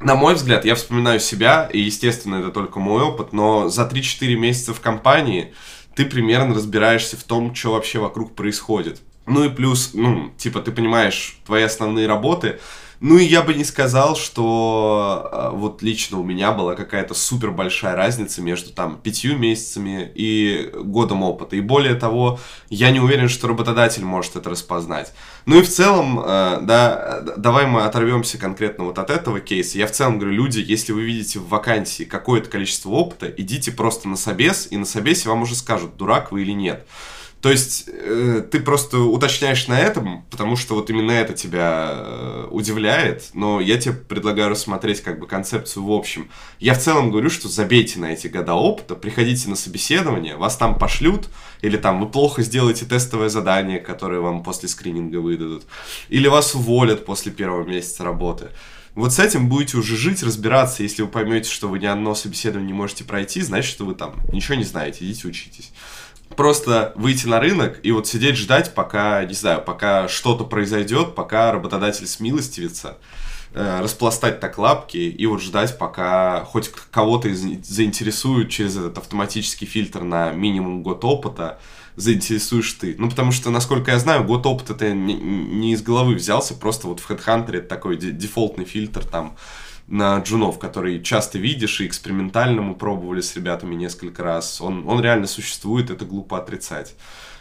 на мой взгляд, я вспоминаю себя, и, естественно, это только мой опыт, но за 3-4 месяца в компании ты примерно разбираешься в том, что вообще вокруг происходит. Ну и плюс, ну, типа, ты понимаешь твои основные работы, ну и я бы не сказал, что э, вот лично у меня была какая-то супер большая разница между там пятью месяцами и годом опыта. И более того, я не уверен, что работодатель может это распознать. Ну и в целом, э, да, давай мы оторвемся конкретно вот от этого кейса. Я в целом говорю, люди, если вы видите в вакансии какое-то количество опыта, идите просто на собес, и на собесе вам уже скажут, дурак вы или нет. То есть э, ты просто уточняешь на этом, потому что вот именно это тебя э, удивляет, но я тебе предлагаю рассмотреть как бы концепцию в общем. Я в целом говорю, что забейте на эти года опыта, приходите на собеседование, вас там пошлют, или там вы плохо сделаете тестовое задание, которое вам после скрининга выдадут, или вас уволят после первого месяца работы. Вот с этим будете уже жить, разбираться. Если вы поймете, что вы ни одно собеседование не можете пройти, значит, что вы там ничего не знаете, идите учитесь просто выйти на рынок и вот сидеть ждать, пока, не знаю, пока что-то произойдет, пока работодатель смилостивится, э, распластать так лапки и вот ждать, пока хоть кого-то заинтересуют через этот автоматический фильтр на минимум год опыта, заинтересуешь ты. Ну, потому что, насколько я знаю, год опыта ты не, не из головы взялся, просто вот в HeadHunter это такой дефолтный фильтр, там на джунов, который часто видишь, и экспериментально мы пробовали с ребятами несколько раз. Он, он реально существует, это глупо отрицать.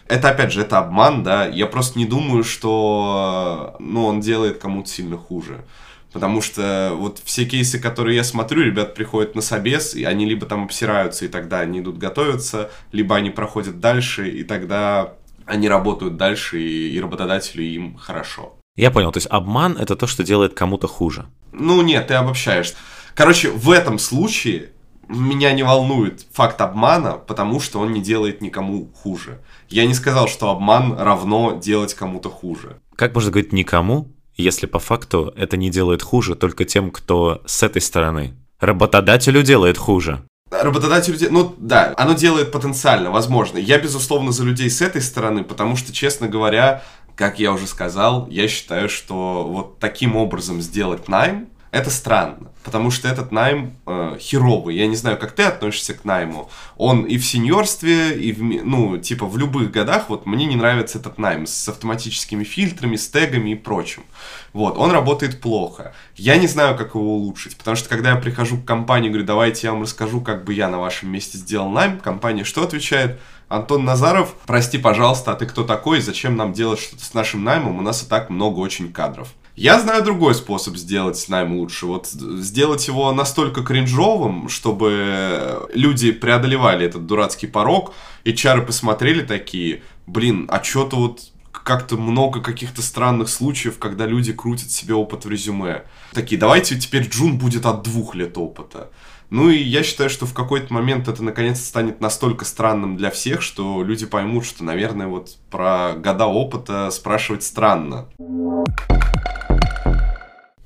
Это, опять же, это обман, да, я просто не думаю, что, ну, он делает кому-то сильно хуже. Потому что вот все кейсы, которые я смотрю, ребят приходят на собес, и они либо там обсираются, и тогда они идут готовиться, либо они проходят дальше, и тогда они работают дальше, и, и работодателю им хорошо.
Я понял, то есть обман это то, что делает кому-то хуже.
Ну нет, ты обобщаешь. Короче, в этом случае меня не волнует факт обмана, потому что он не делает никому хуже. Я не сказал, что обман равно делать кому-то хуже.
Как можно говорить никому, если по факту это не делает хуже только тем, кто с этой стороны. Работодателю делает хуже.
Работодателю, ну да, оно делает потенциально, возможно. Я, безусловно, за людей с этой стороны, потому что, честно говоря, как я уже сказал, я считаю, что вот таким образом сделать найм, это странно, потому что этот найм э, херовый. Я не знаю, как ты относишься к найму. Он и в сеньорстве, и в, ну, типа в любых годах, вот мне не нравится этот найм с автоматическими фильтрами, с тегами и прочим. Вот, он работает плохо. Я не знаю, как его улучшить, потому что когда я прихожу к компании, говорю, давайте я вам расскажу, как бы я на вашем месте сделал найм, компания что отвечает? Антон Назаров, прости, пожалуйста, а ты кто такой, зачем нам делать что-то с нашим наймом, у нас и так много очень кадров. Я знаю другой способ сделать найм лучше. Вот сделать его настолько кринжовым, чтобы люди преодолевали этот дурацкий порог, и чары посмотрели такие, блин, а что-то вот как-то много каких-то странных случаев, когда люди крутят себе опыт в резюме. Такие, давайте теперь Джун будет от двух лет опыта. Ну и я считаю, что в какой-то момент это наконец станет настолько странным для всех, что люди поймут, что, наверное, вот про года опыта спрашивать странно.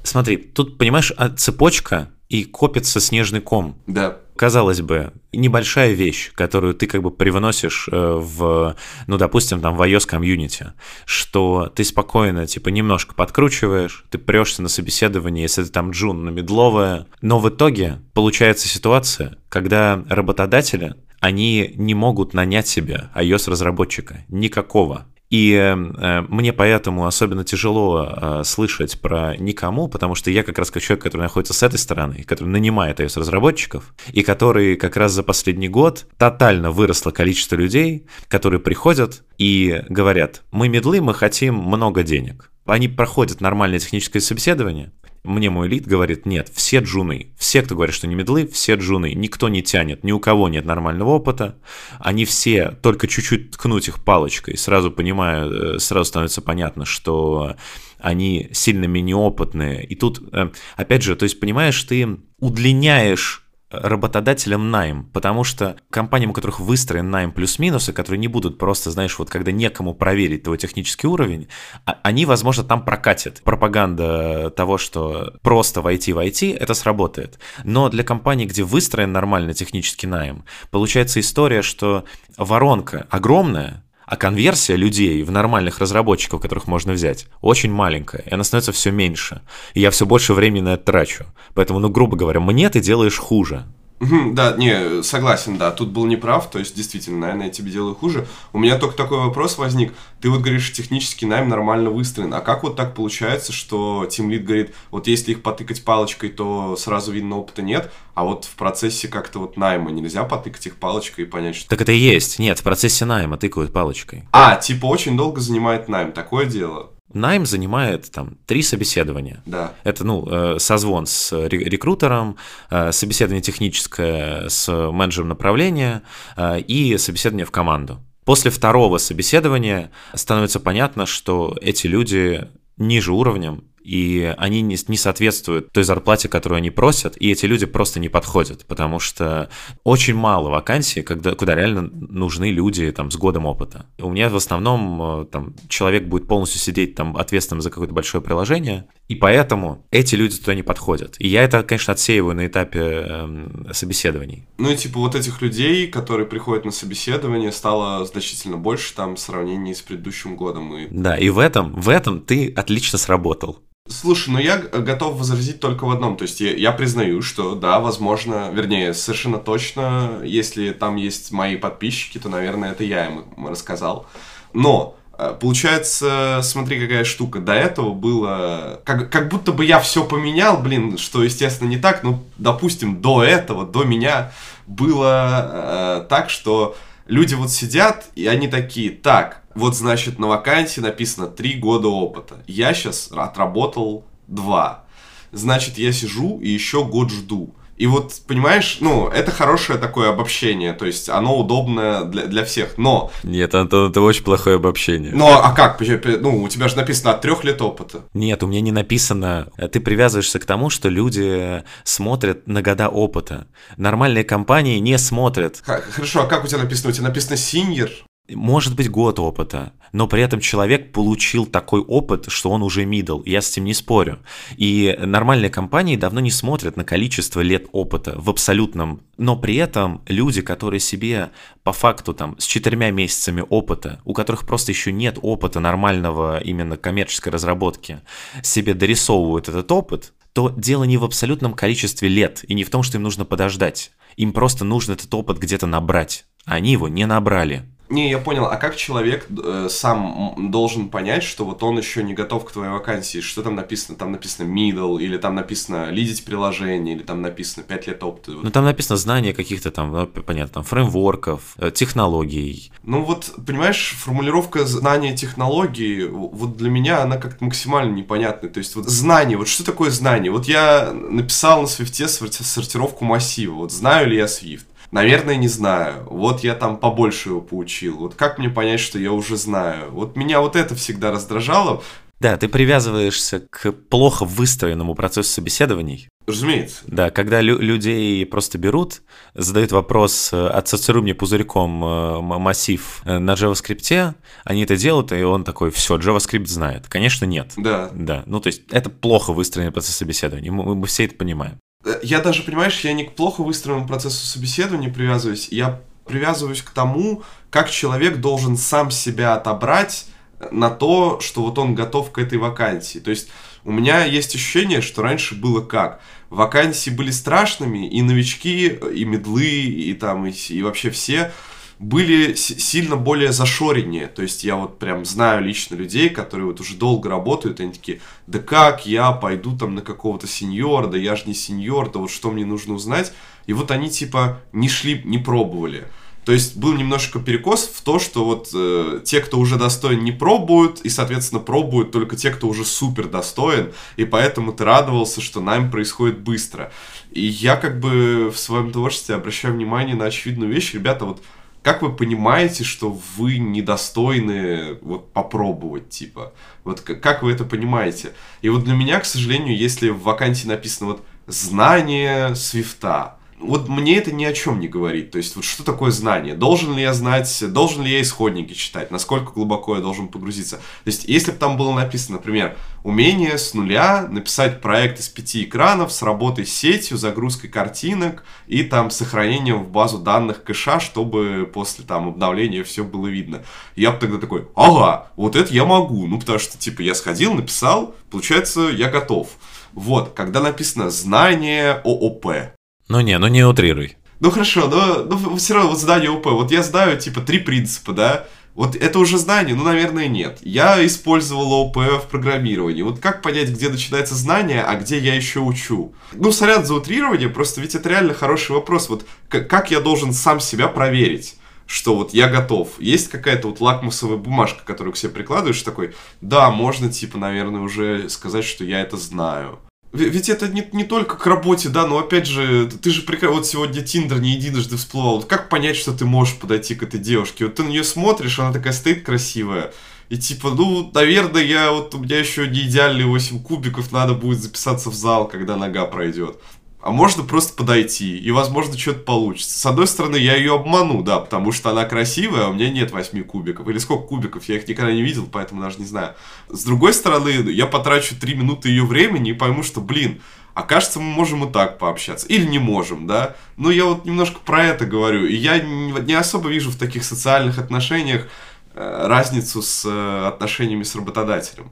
Смотри, тут, понимаешь, а цепочка и копится снежный ком.
Да.
Казалось бы, небольшая вещь, которую ты как бы привносишь э, в, ну, допустим, там в iOS комьюнити, что ты спокойно, типа, немножко подкручиваешь, ты прешься на собеседование, если ты там джун на медловое, но в итоге получается ситуация, когда работодатели, они не могут нанять себе iOS-разработчика никакого. И э, мне поэтому особенно тяжело э, слышать про никому, потому что я как раз как человек, который находится с этой стороны, который нанимает iOS-разработчиков, и который как раз за последний год тотально выросло количество людей, которые приходят и говорят, мы медлы, мы хотим много денег. Они проходят нормальное техническое собеседование, мне мой лид говорит, нет, все джуны, все, кто говорит, что не медлы, все джуны, никто не тянет, ни у кого нет нормального опыта, они все, только чуть-чуть ткнуть их палочкой, сразу понимаю, э, сразу становится понятно, что они сильно менее опытные. И тут, э, опять же, то есть понимаешь, ты удлиняешь работодателям найм, потому что компаниям, у которых выстроен найм плюс-минусы, которые не будут просто, знаешь, вот когда некому проверить твой технический уровень, а, они, возможно, там прокатят. Пропаганда того, что просто войти в IT, это сработает. Но для компаний, где выстроен нормальный технический найм, получается история, что воронка огромная, а конверсия людей в нормальных разработчиков, которых можно взять, очень маленькая, и она становится все меньше. И я все больше времени на это трачу. Поэтому, ну, грубо говоря, мне ты делаешь хуже.
Да, не, согласен, да, тут был неправ, то есть действительно, наверное, я тебе делаю хуже. У меня только такой вопрос возник. Ты вот говоришь, технический найм нормально выстроен, а как вот так получается, что Team Lead говорит, вот если их потыкать палочкой, то сразу видно опыта нет, а вот в процессе как-то вот найма нельзя потыкать их палочкой и понять, что...
Так это и есть, нет, в процессе найма тыкают палочкой.
А, типа очень долго занимает найм, такое дело.
Найм занимает там три собеседования.
Да.
Это, ну, э, созвон с рекрутером, э, собеседование техническое с менеджером направления э, и собеседование в команду. После второго собеседования становится понятно, что эти люди ниже уровнем, и они не, не соответствуют той зарплате, которую они просят, и эти люди просто не подходят, потому что очень мало вакансий, когда, куда реально нужны люди там, с годом опыта. У меня в основном э, там, человек будет полностью сидеть там ответственным за какое-то большое приложение, и поэтому эти люди туда не подходят. И я это, конечно, отсеиваю на этапе э, собеседований.
Ну и типа вот этих людей, которые приходят на собеседование, стало значительно больше там в сравнении с предыдущим годом. И...
Да, и в этом, в этом ты отлично сработал.
Слушай, ну я готов возразить только в одном. То есть я, я признаю, что да, возможно, вернее, совершенно точно, если там есть мои подписчики, то, наверное, это я им рассказал. Но А, Получается, смотри, какая штука. До этого было... Как, как будто бы я все поменял, блин, что, естественно, не так. Ну, допустим, до этого, до меня было э, так, что люди вот сидят, и они такие, так, вот, значит, на вакансии написано 3 года опыта. Я сейчас отработал 2. Значит, я сижу и еще год жду. И вот, понимаешь, ну, это хорошее такое обобщение, то есть оно удобно для, для всех, но...
Нет, Антон, это очень плохое обобщение.
Ну, а как? Ну, у тебя же написано от трех лет опыта.
Нет, у меня не написано... Ты привязываешься к тому, что люди смотрят на года опыта. Нормальные компании не смотрят.
Хорошо, а как у тебя написано? У тебя написано senior?
Может быть год опыта, но при этом человек получил такой опыт, что он уже мидл, я с этим не спорю. И нормальные компании давно не смотрят на количество лет опыта в абсолютном, но при этом люди, которые себе по факту там с четырьмя месяцами опыта, у которых просто еще нет опыта нормального именно коммерческой разработки, себе дорисовывают этот опыт, то дело не в абсолютном количестве лет и не в том, что им нужно подождать. Им просто нужно этот опыт где-то набрать. Они его не набрали.
Не, я понял. А как человек э, сам должен понять, что вот он еще не готов к твоей вакансии? Что там написано? Там написано middle, или там написано лидить приложение, или там написано 5 лет опыта?
Ну, там написано знание каких-то там, ну, понятно, там, фреймворков, э, технологий.
Ну, вот, понимаешь, формулировка знания технологий, вот для меня она как-то максимально непонятная. То есть, вот знание, вот что такое знание? Вот я написал на Swift сортировку массива, вот знаю ли я Swift? Наверное, не знаю. Вот я там побольше его поучил. Вот как мне понять, что я уже знаю? Вот меня вот это всегда раздражало.
Да, ты привязываешься к плохо выстроенному процессу собеседований.
Разумеется.
Да, когда лю- людей просто берут, задают вопрос, э, отсоциируй мне пузырьком э, массив э, на JavaScript, они это делают, и он такой, все, JavaScript знает. Конечно, нет.
Да.
Да, ну то есть это плохо выстроенный процесс собеседования, мы, мы все это понимаем.
Я даже, понимаешь, я не к плохо выстроенному процессу собеседования привязываюсь, я привязываюсь к тому, как человек должен сам себя отобрать на то, что вот он готов к этой вакансии. То есть у меня есть ощущение, что раньше было как? Вакансии были страшными, и новички, и медлы, и там, и, и вообще все были сильно более зашореннее. То есть я вот прям знаю лично людей, которые вот уже долго работают, они такие, да как я пойду там на какого-то сеньора, да я же не сеньор, да вот что мне нужно узнать. И вот они типа не шли, не пробовали. То есть был немножко перекос в то, что вот э, те, кто уже достоин, не пробуют, и, соответственно, пробуют только те, кто уже супер достоин, и поэтому ты радовался, что найм происходит быстро. И я как бы в своем творчестве обращаю внимание на очевидную вещь. Ребята, вот как вы понимаете, что вы недостойны вот попробовать, типа? Вот как вы это понимаете? И вот для меня, к сожалению, если в вакансии написано вот знание свифта, вот мне это ни о чем не говорит. То есть, вот что такое знание? Должен ли я знать, должен ли я исходники читать? Насколько глубоко я должен погрузиться? То есть, если бы там было написано, например, умение с нуля написать проект из пяти экранов с работой с сетью, загрузкой картинок и там сохранением в базу данных кэша, чтобы после там обновления все было видно. Я бы тогда такой, ага, вот это я могу. Ну, потому что, типа, я сходил, написал, получается, я готов. Вот, когда написано знание ООП,
ну не, ну не утрируй.
Ну хорошо, но, но все равно вот знание ОП. Вот я знаю, типа, три принципа, да? Вот это уже знание? Ну, наверное, нет. Я использовал ОП в программировании. Вот как понять, где начинается знание, а где я еще учу? Ну, сорян за утрирование, просто ведь это реально хороший вопрос. Вот как я должен сам себя проверить? что вот я готов. Есть какая-то вот лакмусовая бумажка, которую к себе прикладываешь, такой, да, можно, типа, наверное, уже сказать, что я это знаю. Ведь это не, не только к работе, да, но опять же, ты же прекрасно, вот сегодня Тиндер не единожды всплывал, вот как понять, что ты можешь подойти к этой девушке? Вот ты на нее смотришь, она такая стоит красивая, и типа, ну, наверное, я вот, у меня еще не идеальные 8 кубиков, надо будет записаться в зал, когда нога пройдет а можно просто подойти, и, возможно, что-то получится. С одной стороны, я ее обману, да, потому что она красивая, а у меня нет 8 кубиков. Или сколько кубиков, я их никогда не видел, поэтому даже не знаю. С другой стороны, я потрачу 3 минуты ее времени и пойму, что, блин, окажется, мы можем и так пообщаться. Или не можем, да. Но я вот немножко про это говорю. И я не особо вижу в таких социальных отношениях э, разницу с э, отношениями с работодателем.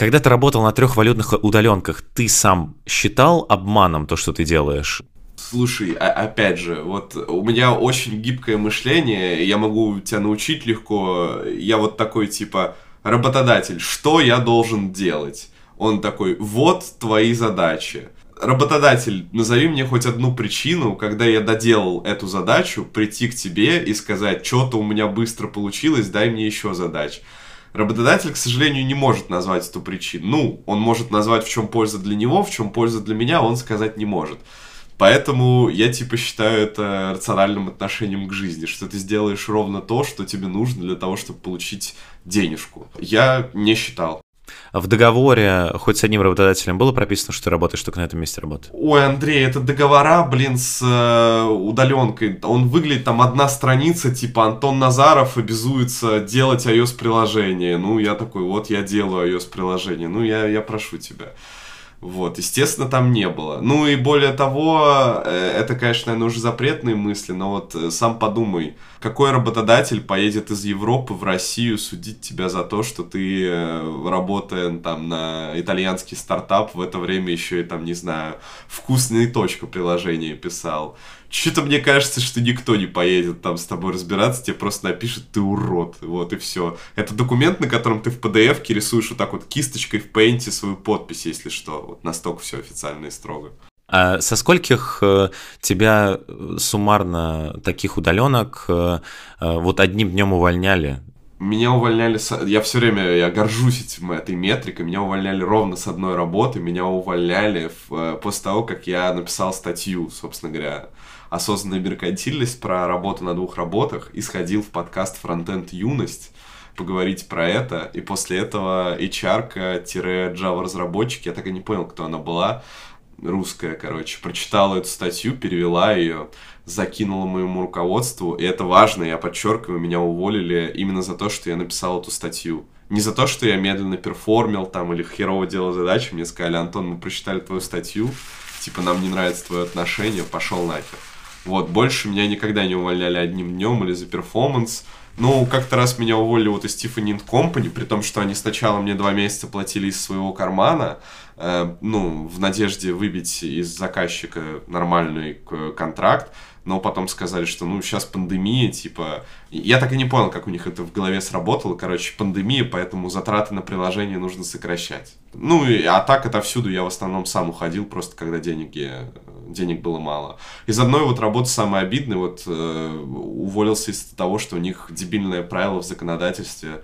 Когда ты работал на трех валютных удаленках, ты сам считал обманом то, что ты делаешь?
Слушай, а, опять же, вот у меня очень гибкое мышление, я могу тебя научить легко. Я вот такой типа работодатель, что я должен делать? Он такой, вот твои задачи. Работодатель, назови мне хоть одну причину, когда я доделал эту задачу, прийти к тебе и сказать, что-то у меня быстро получилось, дай мне еще задач. Работодатель, к сожалению, не может назвать эту причину. Ну, он может назвать, в чем польза для него, в чем польза для меня, он сказать не может. Поэтому я типа считаю это рациональным отношением к жизни, что ты сделаешь ровно то, что тебе нужно для того, чтобы получить денежку. Я не считал.
В договоре хоть с одним работодателем было прописано, что ты работаешь только на этом месте работы?
Ой, Андрей, это договора, блин, с э, удаленкой. Он выглядит там одна страница, типа Антон Назаров обязуется делать iOS-приложение. Ну, я такой, вот я делаю iOS-приложение. Ну, я, я прошу тебя. Вот, естественно, там не было. Ну и более того, э, это, конечно, наверное, уже запретные мысли, но вот э, сам подумай, какой работодатель поедет из Европы в Россию судить тебя за то, что ты, э, работая там на итальянский стартап, в это время еще и там, не знаю, вкусные точка приложения писал. Что-то мне кажется, что никто не поедет там с тобой разбираться, тебе просто напишет «ты урод», вот и все. Это документ, на котором ты в PDF-ке рисуешь вот так вот кисточкой в пейнте свою подпись, если что. Вот настолько все официально и строго.
А со скольких э, тебя э, суммарно таких удаленок э, вот одним днем увольняли?
Меня увольняли, с... я все время, я горжусь этим, этой метрикой, меня увольняли ровно с одной работы, меня увольняли в... после того, как я написал статью, собственно говоря, осознанная меркантильность про работу на двух работах и сходил в подкаст «Фронтенд Юность», поговорить про это, и после этого HR-Java-разработчик, я так и не понял, кто она была, русская, короче, прочитала эту статью, перевела ее, закинула моему руководству, и это важно, я подчеркиваю, меня уволили именно за то, что я написал эту статью. Не за то, что я медленно перформил там или херово делал задачи, мне сказали, Антон, мы прочитали твою статью, типа, нам не нравится твое отношение, пошел нахер. Вот, больше меня никогда не увольняли одним днем или за перформанс. Ну, как-то раз меня уволили вот из Tiffany Company, при том, что они сначала мне два месяца платили из своего кармана, э, ну, в надежде выбить из заказчика нормальный контракт, но потом сказали, что, ну, сейчас пандемия, типа... Я так и не понял, как у них это в голове сработало. Короче, пандемия, поэтому затраты на приложение нужно сокращать. Ну, и, а так отовсюду я в основном сам уходил, просто когда деньги денег было мало. Из одной вот работы самое обидное, вот э, уволился из-за того, что у них дебильное правило в законодательстве,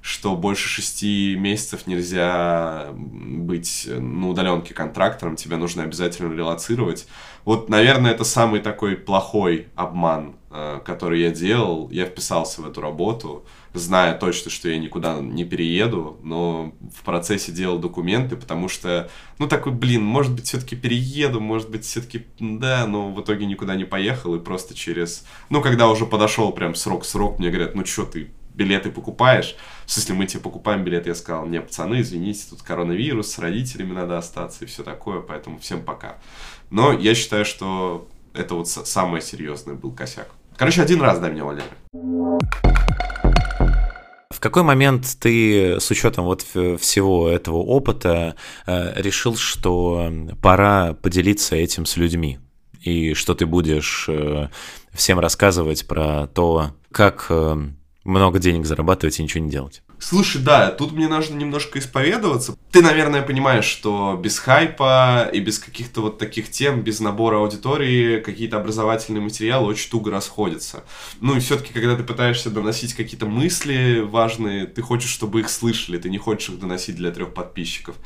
что больше шести месяцев нельзя быть на удаленке контрактором, тебя нужно обязательно релацировать. Вот, наверное, это самый такой плохой обман, э, который я делал. Я вписался в эту работу, зная точно, что я никуда не перееду, но в процессе делал документы, потому что, ну, такой, блин, может быть, все-таки перееду, может быть, все-таки, да, но в итоге никуда не поехал, и просто через, ну, когда уже подошел прям срок-срок, мне говорят, ну, что ты билеты покупаешь? В смысле, мы тебе покупаем билет, я сказал, не, пацаны, извините, тут коронавирус, с родителями надо остаться и все такое, поэтому всем пока. Но я считаю, что это вот самое серьезное был косяк. Короче, один раз, да, меня увольняли.
В какой момент ты, с учетом вот всего этого опыта, э, решил, что пора поделиться этим с людьми? И что ты будешь э, всем рассказывать про то, как э, много денег зарабатывать и ничего не делать?
Слушай, да, тут мне нужно немножко исповедоваться. Ты, наверное, понимаешь, что без хайпа и без каких-то вот таких тем, без набора аудитории, какие-то образовательные материалы очень туго расходятся. Ну и все-таки, когда ты пытаешься доносить какие-то мысли важные, ты хочешь, чтобы их слышали, ты не хочешь их доносить для трех подписчиков.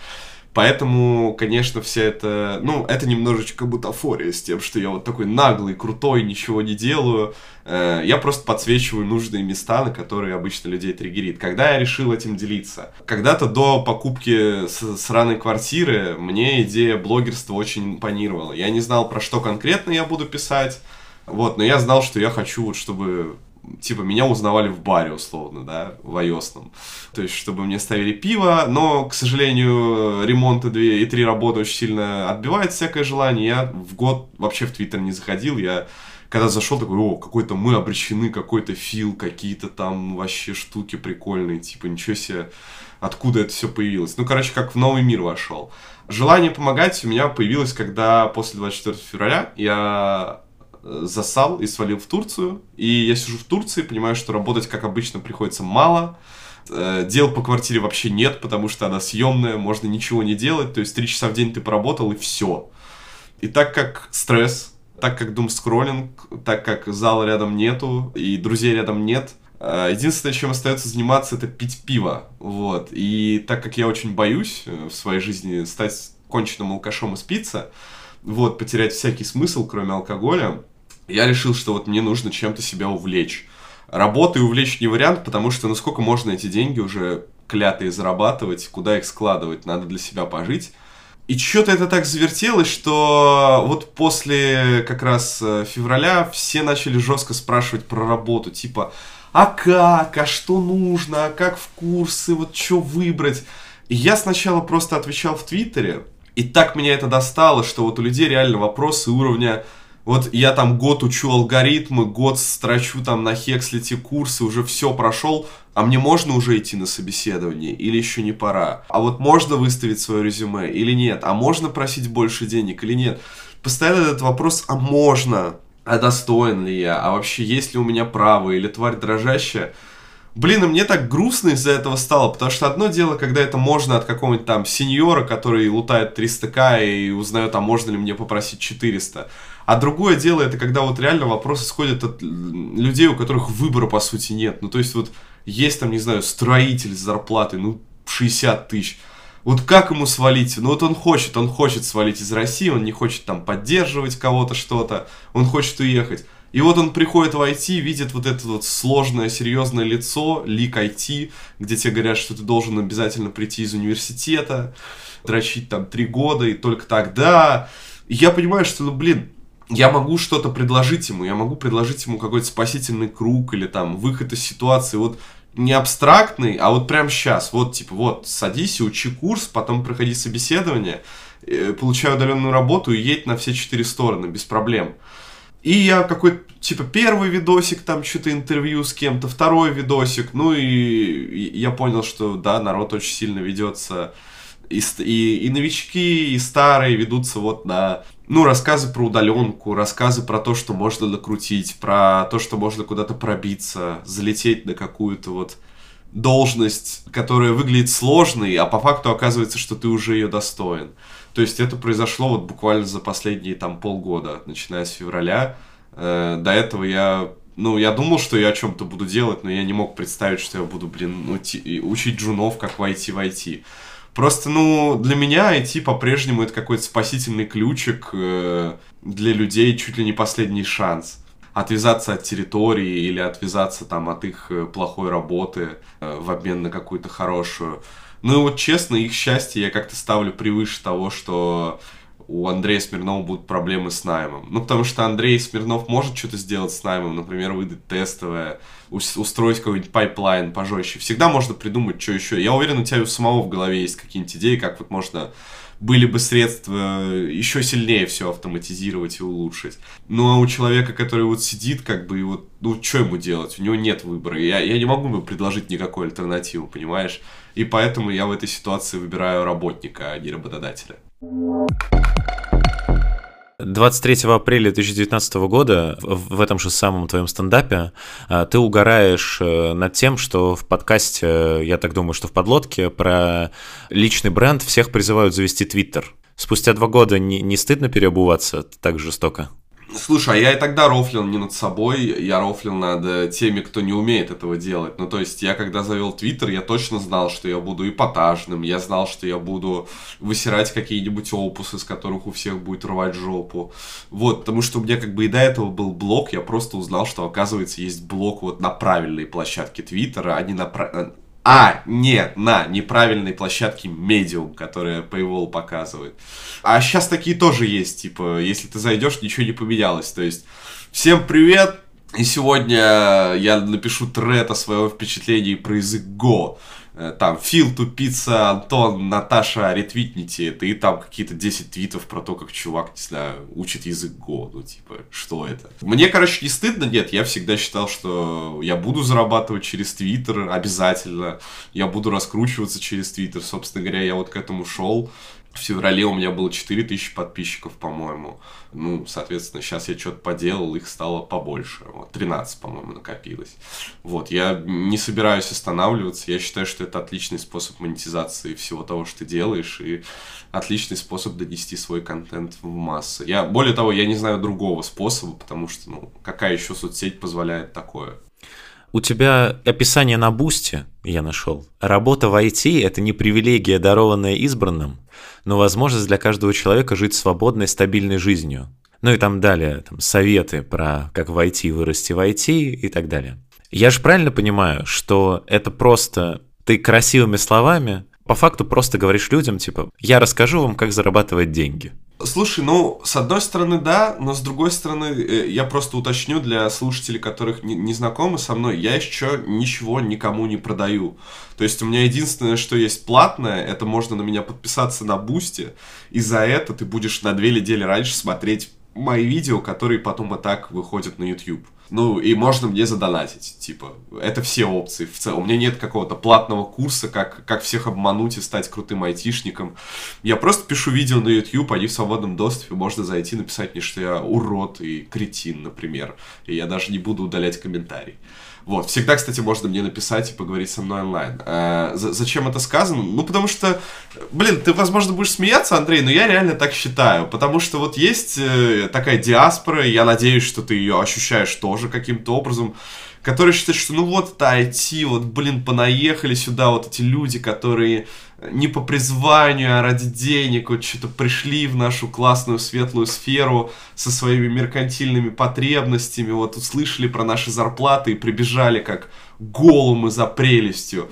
Поэтому, конечно, вся это... Ну, это немножечко бутафория с тем, что я вот такой наглый, крутой, ничего не делаю. Э, я просто подсвечиваю нужные места, на которые обычно людей триггерит. Когда я решил этим делиться? Когда-то до покупки сраной квартиры мне идея блогерства очень импонировала. Я не знал, про что конкретно я буду писать. Вот, но я знал, что я хочу, вот, чтобы типа, меня узнавали в баре, условно, да, в ios То есть, чтобы мне ставили пиво, но, к сожалению, ремонты две и три работы очень сильно отбивает всякое желание. Я в год вообще в Твиттер не заходил, я когда зашел, такой, о, какой-то мы обречены, какой-то фил, какие-то там вообще штуки прикольные, типа, ничего себе. откуда это все появилось. Ну, короче, как в новый мир вошел. Желание помогать у меня появилось, когда после 24 февраля я засал и свалил в Турцию. И я сижу в Турции, понимаю, что работать, как обычно, приходится мало. Э, дел по квартире вообще нет, потому что она съемная, можно ничего не делать. То есть три часа в день ты поработал и все. И так как стресс, так как думскроллинг, так как зала рядом нету и друзей рядом нет, э, единственное, чем остается заниматься, это пить пиво. Вот. И так как я очень боюсь э, в своей жизни стать конченным алкашом и спиться, вот, потерять всякий смысл, кроме алкоголя, я решил, что вот мне нужно чем-то себя увлечь. Работы увлечь не вариант, потому что ну сколько можно эти деньги уже клятые зарабатывать, куда их складывать, надо для себя пожить. И что-то это так завертелось, что вот после как раз э, февраля все начали жестко спрашивать про работу, типа, а как, а что нужно, а как в курсы, вот что выбрать. И я сначала просто отвечал в Твиттере, и так меня это достало, что вот у людей реально вопросы уровня вот я там год учу алгоритмы, год строчу там на Хекслите курсы, уже все прошел, а мне можно уже идти на собеседование или еще не пора? А вот можно выставить свое резюме или нет? А можно просить больше денег или нет? Постоянно этот вопрос, а можно? А достоин ли я? А вообще есть ли у меня право? Или тварь дрожащая? Блин, и мне так грустно из-за этого стало, потому что одно дело, когда это можно от какого-нибудь там сеньора, который лутает 300к и узнает, а можно ли мне попросить 400. А другое дело, это когда вот реально вопрос исходит от людей, у которых выбора по сути нет. Ну, то есть вот есть там, не знаю, строитель с зарплатой, ну, 60 тысяч. Вот как ему свалить? Ну вот он хочет, он хочет свалить из России, он не хочет там поддерживать кого-то что-то, он хочет уехать. И вот он приходит в IT, видит вот это вот сложное, серьезное лицо, лик IT, где тебе говорят, что ты должен обязательно прийти из университета, дрочить там три года, и только тогда. И я понимаю, что, ну, блин, я могу что-то предложить ему, я могу предложить ему какой-то спасительный круг или там выход из ситуации, вот не абстрактный, а вот прям сейчас, вот типа, вот, садись и учи курс, потом проходи собеседование, э, получай удаленную работу и едь на все четыре стороны, без проблем. И я какой-то, типа, первый видосик, там, что-то интервью с кем-то, второй видосик, ну и, и я понял, что, да, народ очень сильно ведется, и, и, и новички, и старые ведутся вот на ну, рассказы про удаленку, рассказы про то, что можно накрутить, про то, что можно куда-то пробиться, залететь на какую-то вот должность, которая выглядит сложной, а по факту оказывается, что ты уже ее достоин. То есть это произошло вот буквально за последние там полгода, начиная с февраля. Э, до этого я, ну, я думал, что я о чем-то буду делать, но я не мог представить, что я буду, блин, учить джунов, как войти в IT. Просто, ну, для меня IT по-прежнему это какой-то спасительный ключик э, для людей, чуть ли не последний шанс. Отвязаться от территории или отвязаться там от их э, плохой работы э, в обмен на какую-то хорошую. Ну и вот честно, их счастье я как-то ставлю превыше того, что у Андрея Смирнова будут проблемы с наймом. Ну, потому что Андрей Смирнов может что-то сделать с наймом, например, выдать тестовое, устроить какой-нибудь pipeline пожестче. Всегда можно придумать, что еще. Я уверен, у тебя у самого в голове есть какие-нибудь идеи, как вот можно были бы средства еще сильнее все автоматизировать и улучшить. Ну а у человека, который вот сидит, как бы, и вот, ну что ему делать? У него нет выбора. Я, я не могу ему предложить никакой альтернативы, понимаешь? И поэтому я в этой ситуации выбираю работника, а не работодателя.
23 апреля 2019 года в этом же самом твоем стендапе а, ты угораешь э, над тем, что в подкасте, я так думаю, что в подлодке про личный бренд всех призывают завести Твиттер. Спустя два года не, не стыдно переобуваться так жестоко?
Слушай, а я и тогда рофлил не над собой, я рофлил над э, теми, кто не умеет этого делать. Ну, то есть, я когда завел Твиттер, я точно знал, что я буду эпатажным, я знал, что я буду высирать какие-нибудь опусы, с которых у всех будет рвать жопу. Вот, потому что у меня как бы и до этого был блог, я просто узнал, что, оказывается, есть блог вот на правильной площадке Твиттера, а не на, а, нет, на неправильной площадке Medium, которая Paywall показывает. А сейчас такие тоже есть, типа, если ты зайдешь, ничего не поменялось. То есть, всем привет, и сегодня я напишу тред о своем впечатлении про язык Go. Э, там, Фил тупица, Антон, Наташа, ретвитните это, и там какие-то 10 твитов про то, как чувак, не знаю, учит язык Go, ну, типа, что это? Мне, короче, не стыдно, нет, я всегда считал, что я буду зарабатывать через Твиттер обязательно, я буду раскручиваться через Твиттер, собственно говоря, я вот к этому шел, в феврале у меня было 4000 подписчиков, по-моему. Ну, соответственно, сейчас я что-то поделал, их стало побольше. Вот, 13, по-моему, накопилось. Вот, я не собираюсь останавливаться. Я считаю, что это отличный способ монетизации всего того, что ты делаешь, и отличный способ донести свой контент в массы. Я, более того, я не знаю другого способа, потому что, ну, какая еще соцсеть позволяет такое?
У тебя описание на бусте, я нашел. Работа в IT — это не привилегия, дарованная избранным, но возможность для каждого человека жить свободной, стабильной жизнью. Ну и там далее, там советы про как в IT вырасти в IT и так далее. Я же правильно понимаю, что это просто ты красивыми словами по факту просто говоришь людям, типа, я расскажу вам, как зарабатывать деньги.
Слушай, ну, с одной стороны, да, но с другой стороны, э, я просто уточню для слушателей, которых не, не знакомы со мной, я еще ничего никому не продаю. То есть у меня единственное, что есть платное, это можно на меня подписаться на Boosty, и за это ты будешь на две недели раньше смотреть мои видео, которые потом и так выходят на YouTube. Ну, и можно мне задонатить, типа, это все опции в целом. У меня нет какого-то платного курса, как, как всех обмануть и стать крутым айтишником. Я просто пишу видео на YouTube, они в свободном доступе, можно зайти, написать мне, что я урод и кретин, например. И я даже не буду удалять комментарий. Вот. Всегда, кстати, можно мне написать и поговорить со мной онлайн. А, зачем это сказано? Ну, потому что, блин, ты, возможно, будешь смеяться, Андрей, но я реально так считаю. Потому что вот есть э, такая диаспора, я надеюсь, что ты ее ощущаешь тоже каким-то образом которые считают, что ну вот это IT, вот, блин, понаехали сюда вот эти люди, которые не по призванию, а ради денег, вот что-то пришли в нашу классную светлую сферу со своими меркантильными потребностями, вот услышали про наши зарплаты и прибежали как голым и за прелестью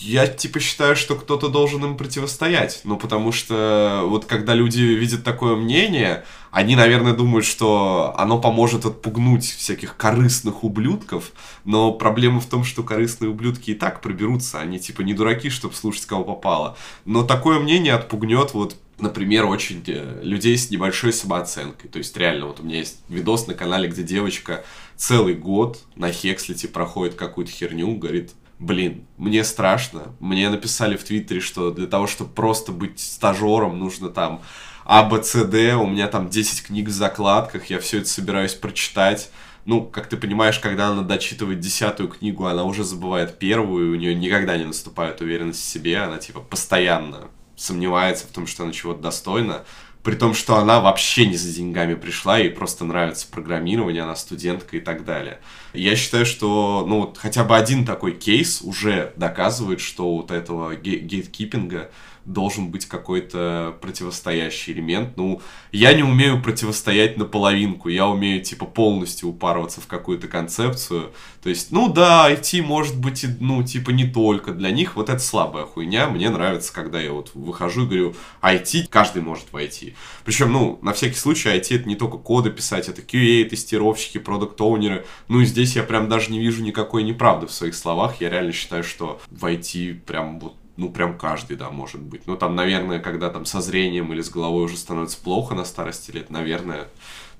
я типа считаю, что кто-то должен им противостоять. Ну, потому что вот когда люди видят такое мнение, они, наверное, думают, что оно поможет отпугнуть всяких корыстных ублюдков, но проблема в том, что корыстные ублюдки и так проберутся, они типа не дураки, чтобы слушать, кого попало. Но такое мнение отпугнет вот например, очень э, людей с небольшой самооценкой. То есть, реально, вот у меня есть видос на канале, где девочка целый год на Хекслите проходит какую-то херню, говорит, блин, мне страшно. Мне написали в Твиттере, что для того, чтобы просто быть стажером, нужно там А, Б, С, Д, у меня там 10 книг в закладках, я все это собираюсь прочитать. Ну, как ты понимаешь, когда она дочитывает десятую книгу, она уже забывает первую, и у нее никогда не наступает уверенность в себе, она типа постоянно сомневается в том, что она чего-то достойна при том, что она вообще не за деньгами пришла, ей просто нравится программирование, она студентка и так далее. Я считаю, что ну, вот хотя бы один такой кейс уже доказывает, что вот этого гейткипинга должен быть какой-то противостоящий элемент. Ну, я не умею противостоять наполовинку, я умею, типа, полностью упарываться в какую-то концепцию. То есть, ну да, IT может быть, ну, типа, не только для них, вот это слабая хуйня. Мне нравится, когда я вот выхожу и говорю, IT, каждый может войти. Причем, ну, на всякий случай, IT это не только коды писать, это QA, тестировщики, продукт-оунеры. Ну и здесь я прям даже не вижу никакой неправды в своих словах. Я реально считаю, что в IT прям вот ну, прям каждый, да, может быть. Ну, там, наверное, когда там со зрением или с головой уже становится плохо на старости лет, наверное,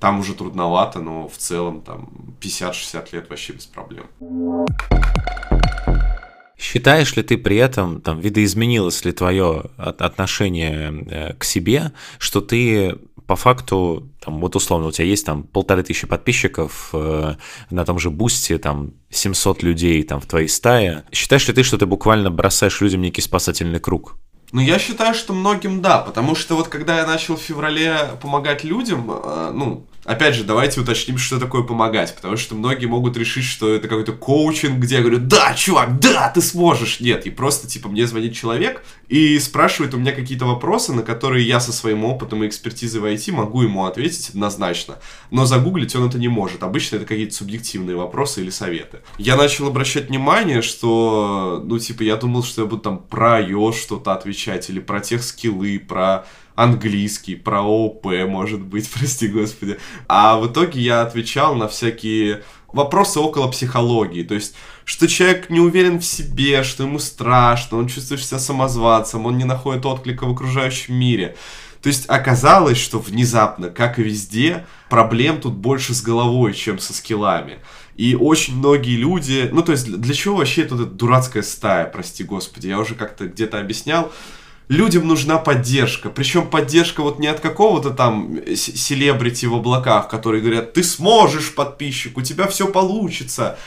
там уже трудновато, но в целом там 50-60 лет вообще без проблем.
Считаешь ли ты при этом, там, видоизменилось ли твое отношение э, к себе, что ты по факту, там, вот условно, у тебя есть там полторы тысячи подписчиков э, на том же Бусте, там 700 людей там в твоей стае. Считаешь ли ты, что ты буквально бросаешь людям некий спасательный круг?
Ну, я считаю, что многим да, потому что вот когда я начал в феврале помогать людям, э, ну, опять же, давайте уточним, что такое помогать, потому что многие могут решить, что это какой-то коучинг, где я говорю, да, чувак, да, ты сможешь. Нет, и просто, типа, мне звонит человек и спрашивает у меня какие-то вопросы, на которые я со своим опытом и экспертизой в IT могу ему ответить однозначно. Но загуглить он это не может. Обычно это какие-то субъективные вопросы или советы. Я начал обращать внимание, что, ну, типа, я думал, что я буду там про iOS что-то отвечать, или про тех скиллы, про английский, про ОП, может быть, прости господи. А в итоге я отвечал на всякие вопросы около психологии. То есть, что человек не уверен в себе, что ему страшно, он чувствует себя самозванцем, он не находит отклика в окружающем мире. То есть оказалось, что внезапно, как и везде, проблем тут больше с головой, чем со скиллами. И очень многие люди, ну то есть для чего вообще тут эта дурацкая стая, прости господи, я уже как-то где-то объяснял, людям нужна поддержка. Причем поддержка вот не от какого-то там селебрити в облаках, которые говорят, ты сможешь, подписчик, у тебя все получится.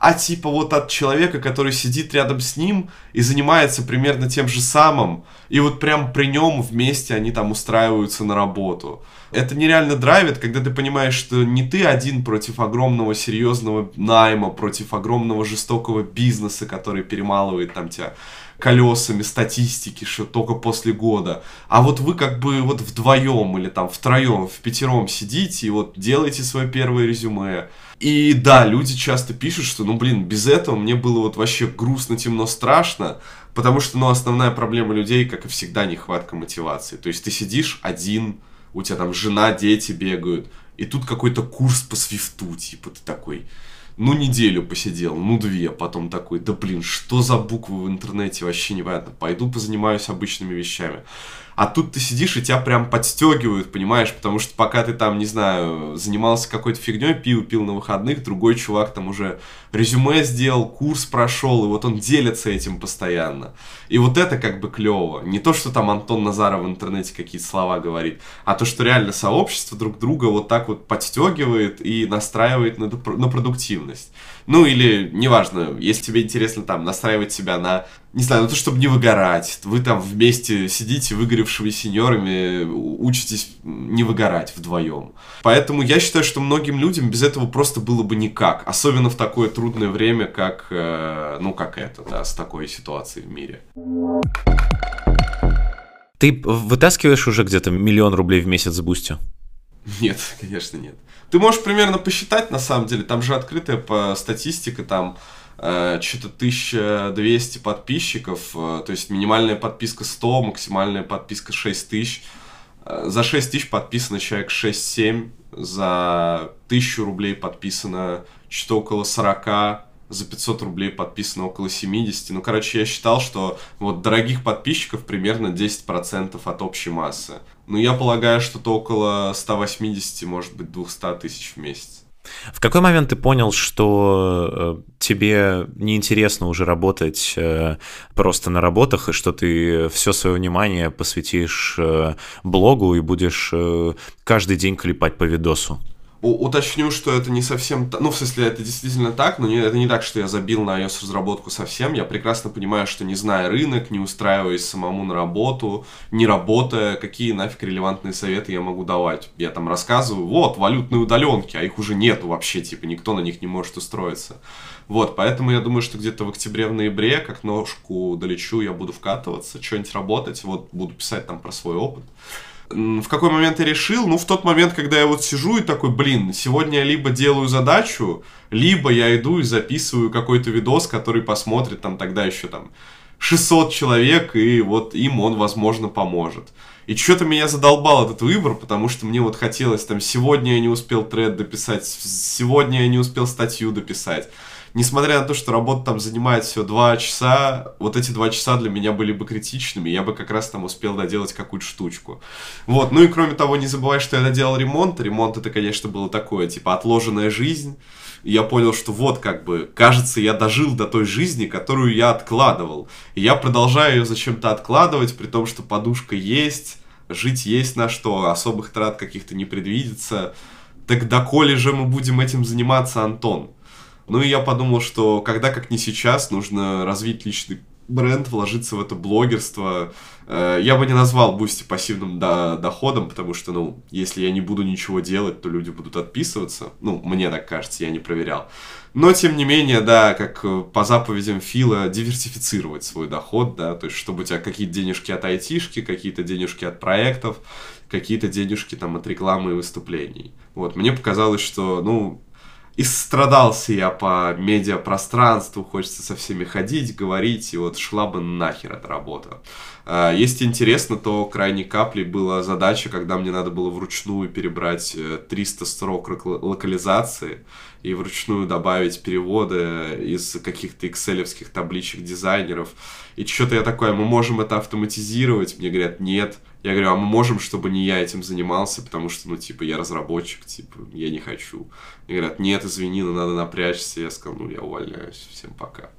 А типа вот от человека, который сидит рядом с ним и занимается примерно тем же самым, и вот прям при нем вместе они там устраиваются на работу. Это нереально драйвит, когда ты понимаешь, что не ты один против огромного серьезного найма, против огромного жестокого бизнеса, который перемалывает там тебя колесами статистики, что только после года. А вот вы как бы вот вдвоем или там втроем, в пятером сидите и вот делаете свое первое резюме. И да, люди часто пишут, что, ну, блин, без этого мне было вот вообще грустно, темно, страшно, потому что, ну, основная проблема людей, как и всегда, нехватка мотивации. То есть ты сидишь один, у тебя там жена, дети бегают, и тут какой-то курс по свифту, типа ты такой, ну, неделю посидел, ну, две, потом такой, да блин, что за буквы в интернете, вообще непонятно, пойду позанимаюсь обычными вещами. А тут ты сидишь и тебя прям подстегивают, понимаешь, потому что пока ты там, не знаю, занимался какой-то фигней, пил, пил на выходных, другой чувак там уже резюме сделал, курс прошел, и вот он делится этим постоянно. И вот это как бы клево. Не то, что там Антон Назаров в интернете какие-то слова говорит, а то, что реально сообщество друг друга вот так вот подстегивает и настраивает на, на продуктивность. Ну или, неважно, если тебе интересно там настраивать себя на, не знаю, на то, чтобы не выгорать. Вы там вместе сидите, выгоревшими сеньорами, учитесь не выгорать вдвоем. Поэтому я считаю, что многим людям без этого просто было бы никак. Особенно в такое трудное время, как, э, ну, как это, да, с такой ситуацией в мире.
Ты вытаскиваешь уже где-то миллион рублей в месяц с Boosty?
Нет, конечно, нет. Ты можешь примерно посчитать, на самом деле, там же открытая по статистике, там э, что-то 1200 подписчиков, э, то есть минимальная подписка 100, максимальная подписка 6000. Э, за 6 тысяч подписано человек 6-7, за 1000 рублей подписано что-то около 40, за 500 рублей подписано около 70. Ну, короче, я считал, что вот дорогих подписчиков примерно 10% от общей массы. Ну, я полагаю, что-то около 180, может быть, 200 тысяч в месяц.
В какой момент ты понял, что э, тебе неинтересно уже работать э, просто на работах, и что ты все свое внимание посвятишь э, блогу и будешь каждый день клепать по видосу?
Уточню, что это не совсем... Ну, в смысле, это действительно так, но не, это не так, что я забил на iOS-разработку совсем. Я прекрасно понимаю, что не зная рынок, не устраиваясь самому на работу, не работая, какие нафиг релевантные советы я могу давать. Я там рассказываю, вот, валютные удаленки, а их уже нету вообще, типа, никто на них не может устроиться. Вот, поэтому я думаю, что где-то в октябре, в ноябре, как ножку долечу, я буду вкатываться, что-нибудь работать, вот, буду писать там про свой опыт. В какой момент я решил? Ну, в тот момент, когда я вот сижу и такой, блин, сегодня я либо делаю задачу, либо я иду и записываю какой-то видос, который посмотрит там тогда еще там 600 человек, и вот им он, возможно, поможет. И что-то меня задолбал этот выбор, потому что мне вот хотелось там, сегодня я не успел тред дописать, сегодня я не успел статью дописать несмотря на то, что работа там занимает всего два часа, вот эти два часа для меня были бы критичными, я бы как раз там успел доделать какую-то штучку. Вот, ну и кроме того, не забывай, что я доделал ремонт. Ремонт это, конечно, было такое, типа, отложенная жизнь. И я понял, что вот как бы, кажется, я дожил до той жизни, которую я откладывал. И я продолжаю ее зачем-то откладывать, при том, что подушка есть, жить есть на что, особых трат каких-то не предвидится. Так доколе же мы будем этим заниматься, Антон? Ну и я подумал, что когда как не сейчас нужно развить личный бренд, вложиться в это блогерство. Э, я бы не назвал Boosty пассивным доходом, потому что, ну, если я не буду ничего делать, то люди будут отписываться. Ну, мне так кажется, я не проверял. Но, тем не менее, да, как по заповедям Фила, диверсифицировать свой доход, да, то есть, чтобы у тебя какие-то денежки от айтишки, какие-то денежки от проектов, какие-то денежки там от рекламы и выступлений. Вот, мне показалось, что, ну, И страдался я по медиапространству, хочется со всеми ходить, говорить, и вот шла бы нахер эта работа. А, если интересно, то крайней каплей была задача, когда мне надо было вручную перебрать 300 э, строк локализации и вручную добавить переводы из каких-то экселевских табличек дизайнеров. И что-то я такое, мы можем это автоматизировать? Мне говорят, нет. Я говорю, а мы можем, чтобы не я этим занимался, потому что, ну, типа, я разработчик, типа, я не хочу. Мне говорят, нет, извини, но надо напрячься. Я сказал, ну, я увольняюсь, всем пока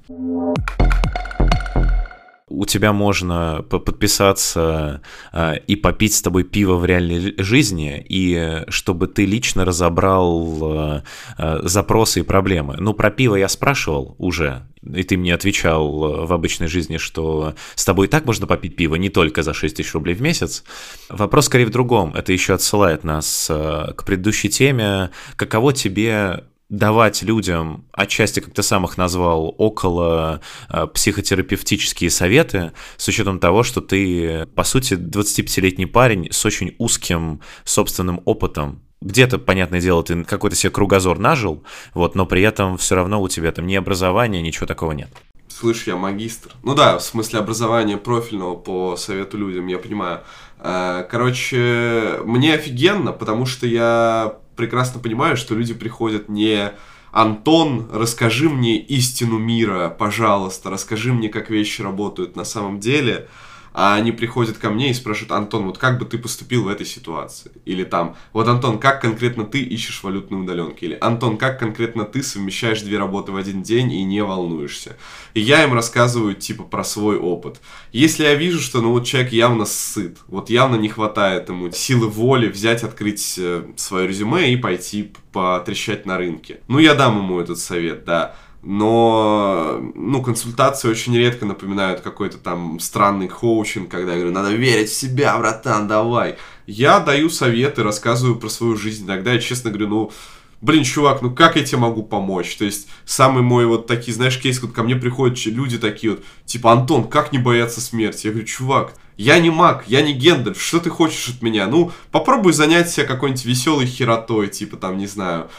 у тебя можно подписаться э, и попить с тобой пиво в реальной жизни, и чтобы ты лично разобрал э, э, запросы и проблемы. Ну, про пиво я спрашивал уже, и ты мне отвечал в обычной жизни, что с тобой и так можно попить пиво не только за 6 тысяч рублей в месяц. Вопрос скорее в другом. Это еще отсылает нас к предыдущей теме. Каково тебе давать людям, отчасти, как ты сам их назвал, около э, психотерапевтические советы, с учетом того, что ты, по сути, 25-летний парень с очень узким собственным опытом. Где-то, понятное дело, ты какой-то себе кругозор нажил, вот, но при этом все равно у тебя там ни образования, ничего такого нет.
Слышь, я магистр. Ну да, в смысле образования профильного по совету людям, я понимаю. Э, короче, мне офигенно, потому что я прекрасно понимаю, что люди приходят не Антон, расскажи мне истину мира, пожалуйста, расскажи мне, как вещи работают на самом деле а они приходят ко мне и спрашивают, Антон, вот как бы ты поступил в этой ситуации? Или там, вот, Антон, как конкретно ты ищешь валютные удаленки? Или, Антон, как конкретно ты совмещаешь две работы в один день и не волнуешься? И я им рассказываю, типа, про свой опыт. Если я вижу, что, ну, вот человек явно сыт, вот явно не хватает ему силы воли взять, открыть э, свое резюме и пойти потрещать на рынке. Ну, я дам ему этот совет, да но, ну, консультации очень редко напоминают какой-то там странный коучинг, когда я говорю, надо верить в себя, братан, давай. Я даю советы, рассказываю про свою жизнь. Иногда я честно говорю, ну, блин, чувак, ну как я тебе могу помочь? То есть, самый мой вот такие, знаешь, кейс, вот ко мне приходят люди такие вот, типа, Антон, как не бояться смерти? Я говорю, чувак, я не маг, я не Гендальф, что ты хочешь от меня? Ну, попробуй занять себя какой-нибудь веселой херотой, типа там, не знаю,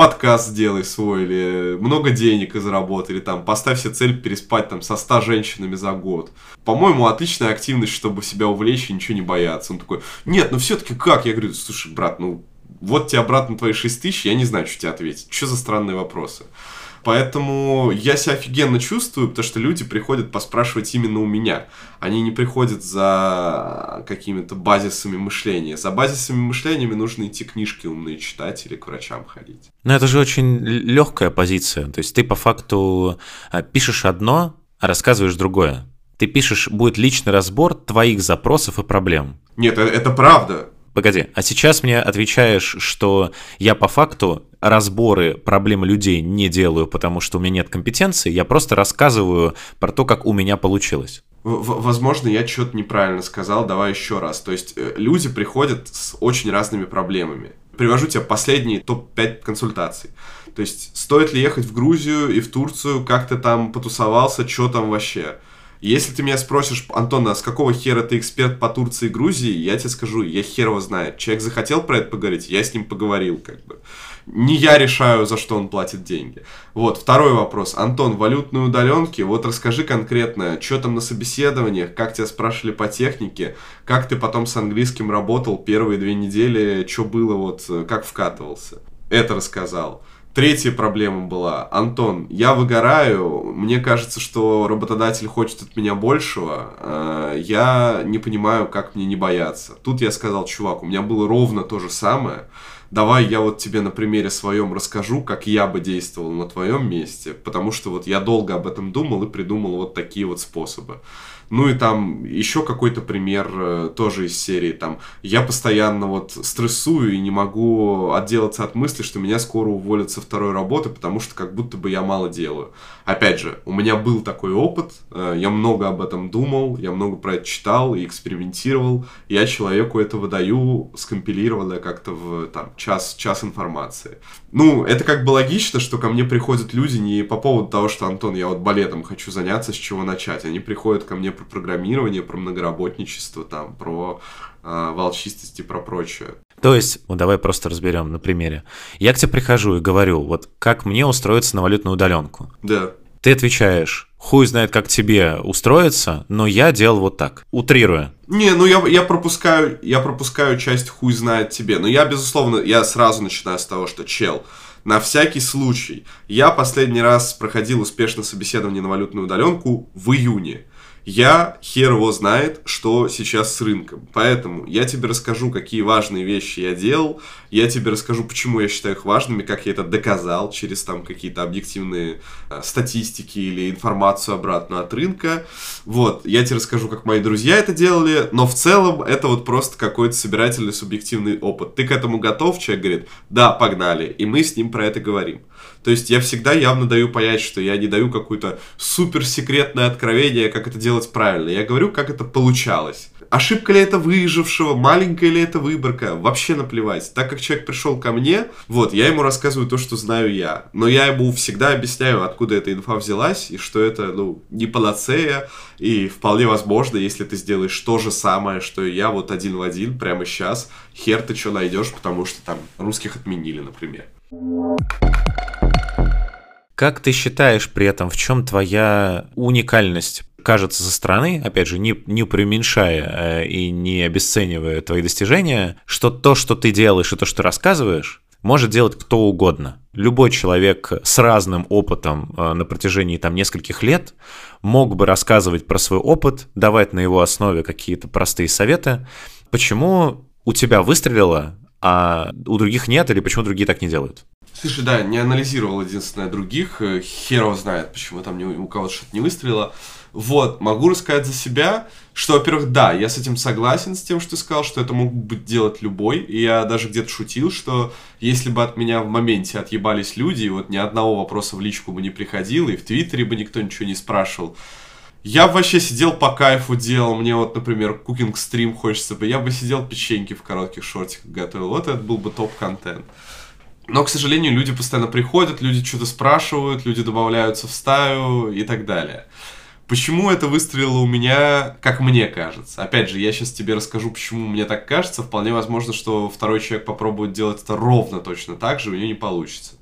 подкаст сделай свой, или много денег заработай, или там поставь себе цель переспать там со 100 женщинами за год. По-моему, отличная активность, чтобы себя увлечь и ничего не бояться. Он такой, нет, ну все-таки как? Я говорю, слушай, брат, ну вот тебе обратно твои 6 тысяч, я не знаю, что тебе ответить. Что за странные вопросы? Поэтому я себя офигенно чувствую, потому что люди приходят поспрашивать именно у меня. Они не приходят за какими-то базисами мышления. За базисами мышлениями нужно идти книжки умные читать или к врачам ходить.
Но это же очень легкая позиция. То есть ты по факту а, пишешь одно, а рассказываешь другое. Ты пишешь, будет личный разбор твоих запросов и проблем.
Нет, это, это правда.
Погоди, а сейчас мне отвечаешь, что я по факту разборы проблем людей не делаю, потому что у меня нет компетенции, я просто рассказываю про то, как у меня получилось.
Возможно, я что-то неправильно сказал, давай еще раз. То есть э, люди приходят с очень разными проблемами. Привожу тебе последние топ-5 консультаций. То есть стоит ли ехать в Грузию и в Турцию, как ты там потусовался, что там вообще. Если ты меня спросишь, Антон, а с какого хера ты эксперт по Турции и Грузии, я тебе скажу, я хер его знает. Человек захотел про это поговорить, я с ним поговорил, как бы. Не я решаю, за что он платит деньги. Вот, второй вопрос. Антон, валютные удаленки, вот расскажи конкретно, что там на собеседованиях, как тебя спрашивали по технике, как ты потом с английским работал первые две недели, что было, вот, как вкатывался. Это рассказал. Третья проблема была, Антон, я выгораю, мне кажется, что работодатель хочет от меня большего, э, я не понимаю, как мне не бояться. Тут я сказал, чувак, у меня было ровно то же самое, давай я вот тебе на примере своем расскажу, как я бы действовал на твоем месте, потому что вот я долго об этом думал и придумал вот такие вот способы. Ну и там еще какой-то пример э, тоже из серии. Там я постоянно вот стрессую и не могу отделаться от мысли, что меня скоро уволят со второй работы, потому что как будто бы я мало делаю. Опять же, у меня был такой опыт, э, я много об этом думал, я много про это читал и экспериментировал. Я человеку это выдаю скомпилированное как-то в там, час, час информации. Ну, это как бы логично, что ко мне приходят люди не по поводу того, что, Антон, я вот балетом хочу заняться, с чего начать. Они приходят ко мне про программирование, про многоработничество, там, про э, волчистость и про прочее.
То есть, вот давай просто разберем на примере. Я к тебе прихожу и говорю, вот как мне устроиться на валютную удаленку.
Да.
Ты отвечаешь, хуй знает, как тебе устроиться, но я делал вот так, утрируя.
Не, ну я, я пропускаю, я пропускаю часть хуй знает тебе. Но я, безусловно, я сразу начинаю с того, что чел, на всякий случай, я последний раз проходил успешно собеседование на валютную удаленку в июне. Я хер его знает, что сейчас с рынком. Поэтому я тебе расскажу, какие важные вещи я делал. Я тебе расскажу, почему я считаю их важными, как я это доказал через там какие-то объективные э, статистики или информацию обратную от рынка. Вот, я тебе расскажу, как мои друзья это делали, но в целом это вот просто какой-то собирательный субъективный опыт. Ты к этому готов? Человек говорит, да, погнали. И мы с ним про это говорим. То есть я всегда явно даю понять, что я не даю какое-то суперсекретное откровение, как это делать правильно. Я говорю, как это получалось. Ошибка ли это выжившего, маленькая ли это выборка, вообще наплевать. Так как человек пришел ко мне, вот, я ему рассказываю то, что знаю я. Но я ему всегда объясняю, откуда эта инфа взялась, и что это, ну, не панацея, и вполне возможно, если ты сделаешь то же самое, что и я, вот один в один, прямо сейчас, хер ты что найдешь, потому что там русских отменили, например.
Как ты считаешь при этом, в чем твоя уникальность? Кажется со стороны, опять же, не, не преуменьшая э, и не обесценивая твои достижения, что то, что ты делаешь и то, что рассказываешь, может делать кто угодно. Любой человек с разным опытом э, на протяжении там нескольких лет мог бы рассказывать про свой опыт, давать на его основе какие-то простые советы. Почему у тебя выстрелило, а у других нет, или почему другие так не делают?
Слушай, да, не анализировал единственное других. Э, хер его знает, почему там у кого-то что-то не выстрелило. Вот, могу рассказать за себя, что, во-первых, да, я с этим согласен, с тем, что ты сказал, что это мог бы делать любой. И я даже где-то шутил, что если бы от меня в моменте отъебались люди, и вот ни одного вопроса в личку бы не приходило, и в Твиттере бы никто ничего не спрашивал, я бы вообще сидел по кайфу делал, мне вот, например, кукинг стрим хочется бы, я бы сидел печеньки в коротких шортиках готовил, вот это был бы топ-контент. Но, к сожалению, люди постоянно приходят, люди что-то спрашивают, люди добавляются в стаю и так далее. Почему это выстрелило у меня, как мне кажется? Опять же, я сейчас тебе расскажу, почему мне так кажется. Вполне возможно, что второй человек попробует делать это ровно точно так же, у него не получится.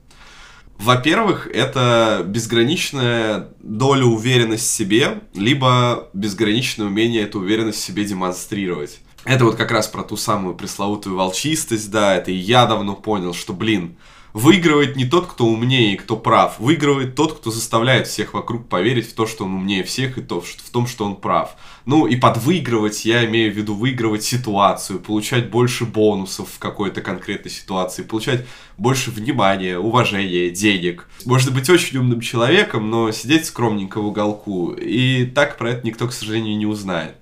Во-первых, это безграничная доля уверенности в себе, либо безграничное умение эту уверенность в себе демонстрировать. Это вот как раз про ту самую пресловутую волчистость, да, это и я давно понял, что, блин, выигрывает не тот, кто умнее и кто прав, выигрывает тот, кто заставляет всех вокруг поверить в то, что он умнее всех и то, в том, что он прав. Ну и под выигрывать я имею в виду выигрывать ситуацию, получать больше бонусов в какой-то конкретной ситуации, получать больше внимания, уважения, денег. Можно быть очень умным человеком, но сидеть скромненько в уголку, и так про это никто, к сожалению, не узнает.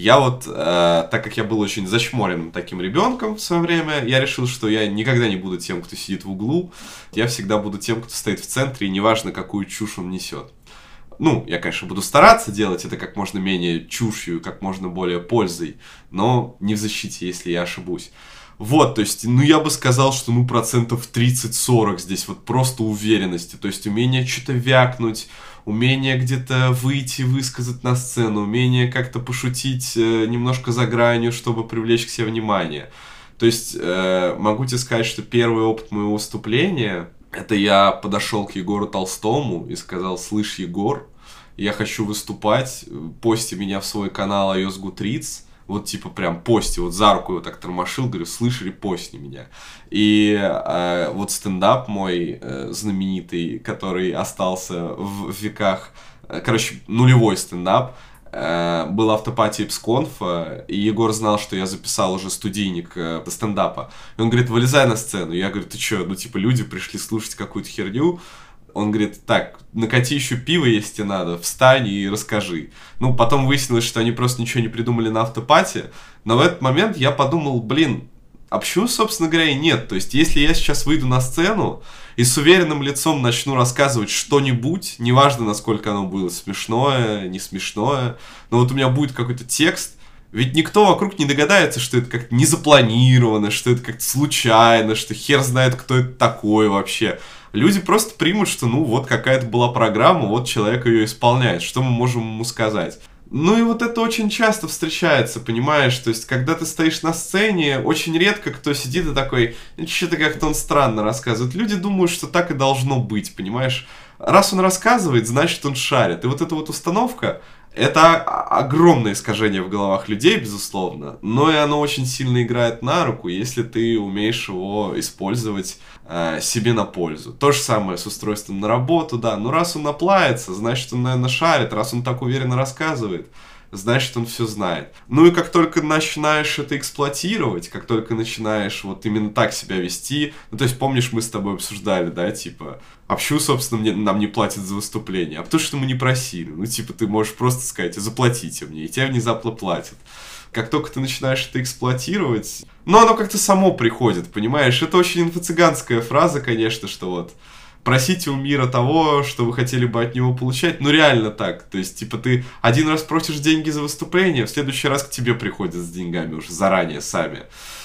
Я вот, э, так как я был очень зачморенным таким ребенком в свое время, я решил, что я никогда не буду тем, кто сидит в углу. Я всегда буду тем, кто стоит в центре, и неважно, какую чушь он несет. Ну, я, конечно, буду стараться делать это как можно менее чушью, как можно более пользой, но не в защите, если я ошибусь. Вот, то есть, ну, я бы сказал, что, ну, процентов 30-40 здесь вот просто уверенности. То есть, умение что-то вякнуть, умение где-то выйти, высказать на сцену, умение как-то пошутить э, немножко за гранью, чтобы привлечь к себе внимание. То есть, э, могу тебе сказать, что первый опыт моего выступления, это я подошел к Егору Толстому и сказал, слышь, Егор, я хочу выступать, пости меня в свой канал iOS Goodreads, вот типа прям пости, вот за руку его так тормошил, говорю, слышь, репостни меня. И э, вот стендап мой э, знаменитый, который остался в, веках, э, короче, нулевой стендап, э, был автопатия Псконфа, и Егор знал, что я записал уже студийник э, стендапа. И он говорит, вылезай на сцену. Я говорю, ты что, ну типа люди пришли слушать какую-то херню, он говорит, так, накати еще пиво, если надо, встань и расскажи. Ну, потом выяснилось, что они просто ничего не придумали на автопате, но в этот момент я подумал, блин, а почему, собственно говоря, и нет? То есть, если я сейчас выйду на сцену и с уверенным лицом начну рассказывать что-нибудь, неважно, насколько оно было смешное, не смешное, но вот у меня будет какой-то текст, ведь никто вокруг не догадается, что это как-то не запланировано, что это как-то случайно, что хер знает, кто это такой вообще люди просто примут, что ну вот какая-то была программа, вот человек ее исполняет, что мы можем ему сказать. Ну и вот это очень часто встречается, понимаешь? То есть, когда ты стоишь на сцене, очень редко кто сидит и такой, «Ну, что-то как-то он странно рассказывает. Люди думают, что так и должно быть, понимаешь? Раз он рассказывает, значит он шарит. И вот эта вот установка, это огромное искажение в головах людей, безусловно, но и оно очень сильно играет на руку, если ты умеешь его использовать э, себе на пользу. То же самое с устройством на работу, да. Но раз он наплается, значит он, наверное, шарит, раз он так уверенно рассказывает, значит он все знает. Ну и как только начинаешь это эксплуатировать, как только начинаешь вот именно так себя вести, ну то есть помнишь, мы с тобой обсуждали, да, типа, а почему, собственно, мне, нам не платят за выступление? А потому что мы не просили. Ну, типа, ты можешь просто сказать, заплатите мне, и тебе внезапно платят. Как только ты начинаешь это эксплуатировать, ну, оно как-то само приходит, понимаешь? Это очень инфо-цыганская фраза, конечно, что вот просите у мира того, что вы хотели бы от него получать. Ну, реально так. То есть, типа, ты один раз просишь деньги за выступление, в следующий раз к тебе приходят с деньгами уже заранее сами.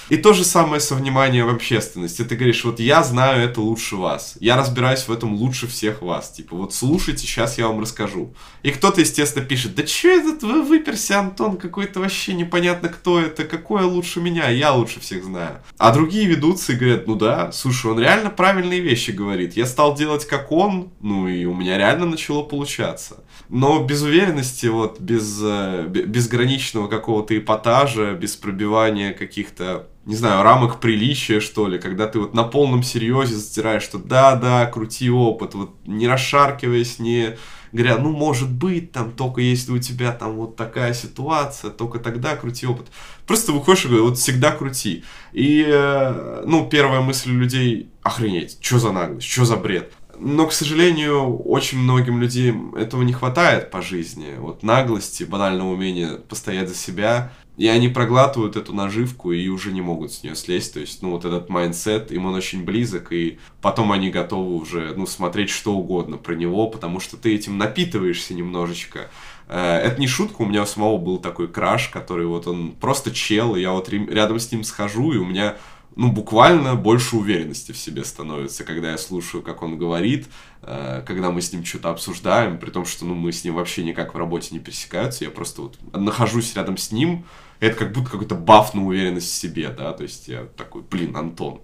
И то же самое со вниманием общественности. Ты говоришь, вот я знаю это лучше вас. Я разбираюсь в этом лучше всех вас. Типа, вот слушайте, сейчас я вам расскажу. И кто-то, естественно, пишет, да что этот вы выперся, Антон, какой-то вообще непонятно кто это, какой лучше меня, я лучше всех знаю. А другие ведутся и говорят, ну да, слушай, он реально правильные вещи говорит. Я стал делать как он, ну и у меня реально начало получаться. Но без уверенности, вот, без э, безграничного какого-то эпатажа, без пробивания каких-то не знаю, рамок приличия, что ли, когда ты вот на полном серьезе затираешь, что да-да, крути опыт, вот не расшаркиваясь, не говоря, ну, может быть, там, только если у тебя там вот такая ситуация, только тогда крути опыт. Просто выходишь и говоришь, вот всегда крути. И, э, ну, первая мысль людей, охренеть, что за наглость, что за бред. Но, к сожалению, очень многим людям этого не хватает по жизни. Вот наглости, банального умения постоять за себя, и они проглатывают эту наживку и уже не могут с нее слезть. То есть, ну, вот этот mindset, им он очень близок, и потом они готовы уже, ну, смотреть что угодно про него, потому что ты этим напитываешься немножечко. Э, это не шутка, у меня у самого был такой crush, который вот он просто чел, и я вот рядом с ним сижу, и у меня ну, буквально больше уверенности в себе становится, когда я слушаю, как он говорит, э, когда мы с ним что-то обсуждаем, при том, что, ну, мы с ним вообще никак в работе не пересекаются, я просто вот нахожусь рядом с ним, это как будто какой-то баф на уверенность в себе, да, то есть я такой, блин, Антон,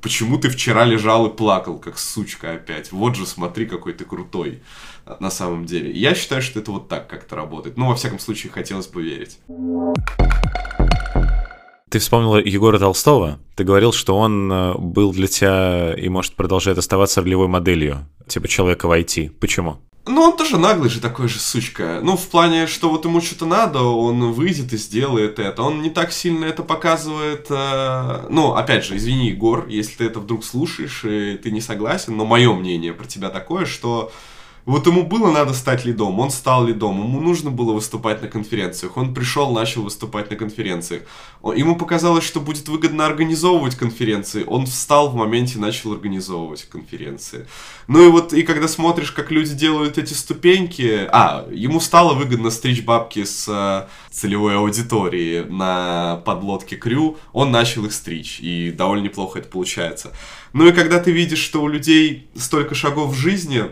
почему ты вчера лежал и плакал, как сучка опять? Вот же, смотри, какой ты крутой на самом деле. Я считаю, что это вот так как-то работает. Ну, во всяком случае, хотелось бы верить.
Ты вспомнил Егора Толстого. Ты говорил, что он э, был для тебя и может продолжать оставаться ролевой моделью, типа человека в IT. Почему?
Ну, он тоже наглый же такой же сучка. Ну, в плане, что вот ему что-то надо, он выйдет и сделает это. Он не так сильно это показывает. Э... Ну, опять же, извини, Егор, если ты это вдруг слушаешь и ты не согласен, но мое мнение про тебя такое, что вот ему было надо стать лидом, он стал лидом, ему нужно было выступать на конференциях, он пришел, начал выступать на конференциях. Ему показалось, что будет выгодно организовывать конференции, он встал в моменте и начал организовывать конференции. Ну и вот, и когда смотришь, как люди делают эти ступеньки, а, ему стало выгодно стричь бабки с э, целевой аудитории на подлодке Крю, он начал их стричь, и довольно неплохо это получается. Ну и когда ты видишь, что у людей столько шагов в жизни,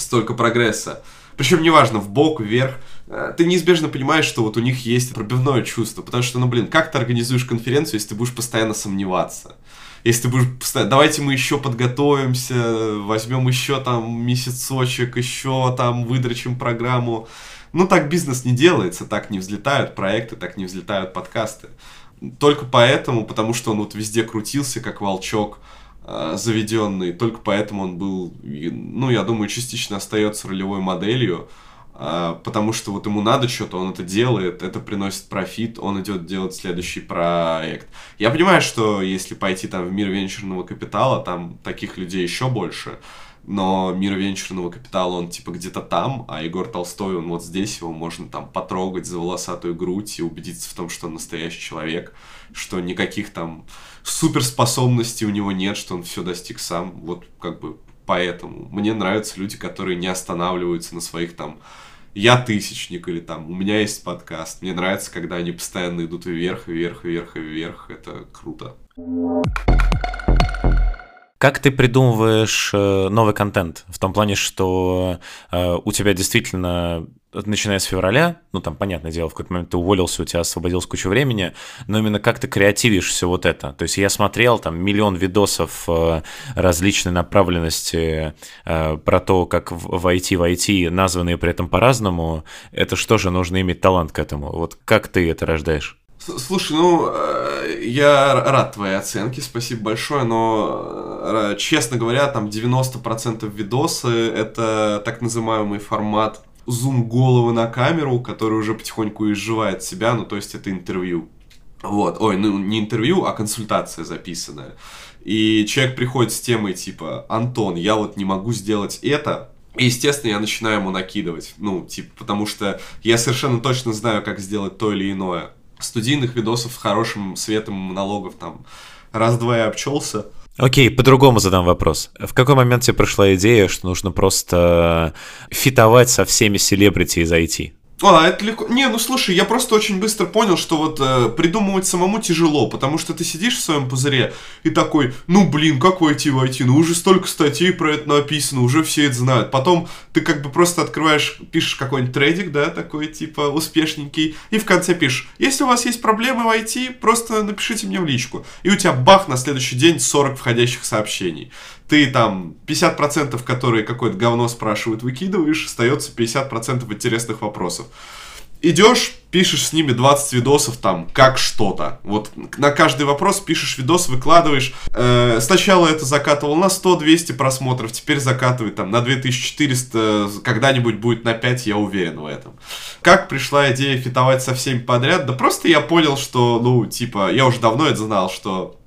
столько прогресса. Причем неважно, в бок, вверх, э, ты неизбежно понимаешь, что вот у них есть пробивное чувство. Потому что, ну блин, как ты организуешь конференцию, если ты будешь постоянно сомневаться? Если ты будешь постоянно, давайте мы еще подготовимся, возьмем еще там месяцочек, еще там выдрачим программу. Ну так бизнес не делается, так не взлетают проекты, так не взлетают подкасты. Только поэтому, потому что он вот везде крутился, как волчок, заведенный, только поэтому он был, ну, я думаю, частично остается ролевой моделью, э, потому что вот ему надо что-то, он это делает, это приносит профит, он идет делать следующий проект. Я понимаю, что если пойти там в мир венчурного капитала, там таких людей еще больше, но мир венчурного капитала, он типа где-то там, а Егор Толстой, он вот здесь, его можно там потрогать за волосатую грудь и убедиться в том, что он настоящий человек, что никаких там суперспособностей у него нет, что он все достиг сам. Вот как бы поэтому. Мне нравятся люди, которые не останавливаются на своих там я тысячник или там у меня есть подкаст. Мне нравится, когда они постоянно идут вверх, вверх, вверх вверх. Это круто.
Как ты придумываешь э, новый контент? В том плане, что э, у тебя действительно начиная с февраля, ну там, понятное дело, в какой-то момент ты уволился, у тебя освободилось кучу времени, но именно как ты креативишь все вот это. То есть я смотрел там миллион видосов э, различной направленности э, про то, как войти в IT, названные при этом по-разному. Это что же, нужно иметь талант к этому. Вот как ты это рождаешь?
Слушай, ну, э, я рад твоей оценке, спасибо большое, но, честно говоря, там 90% видосы — это так называемый формат зум головы на камеру, который уже потихоньку изживает себя, ну то есть это интервью. Вот, ой, ну не интервью, а консультация записанная. И человек приходит с темой типа, Антон, я вот не могу сделать это, и, естественно, я начинаю ему накидывать. Ну, типа, потому что я совершенно точно знаю, как сделать то или иное. Студийных видосов с хорошим светом монологов там раз-два я обчелся.
Окей, по-другому задам вопрос. В какой момент тебе пришла идея, что нужно просто фитовать со всеми селебрити из IT?
А, это легко. Не, ну слушай, я просто очень быстро понял, что вот э, придумывать самому тяжело, потому что ты сидишь в своем пузыре и такой, ну блин, как войти в IT? Ну уже столько статей про это написано, уже все это знают. Потом ты как бы просто открываешь, пишешь какой-нибудь трейдик, да, такой типа успешненький, и в конце пишешь, если у вас есть проблемы в IT, просто напишите мне в личку. И у тебя бах, на следующий день 40 входящих сообщений ты там 50%, которые какое-то говно спрашивают, выкидываешь, остается 50% интересных вопросов. Идешь, пишешь с ними 20 видосов там, как что-то. Вот на каждый вопрос пишешь видос, выкладываешь. Э, сначала это закатывал на 100-200 просмотров, теперь закатывает там на 2400, когда-нибудь будет на 5, я уверен в этом. Как пришла идея фитовать со всеми подряд? Да просто я понял, что, ну, типа, я уже давно это знал, что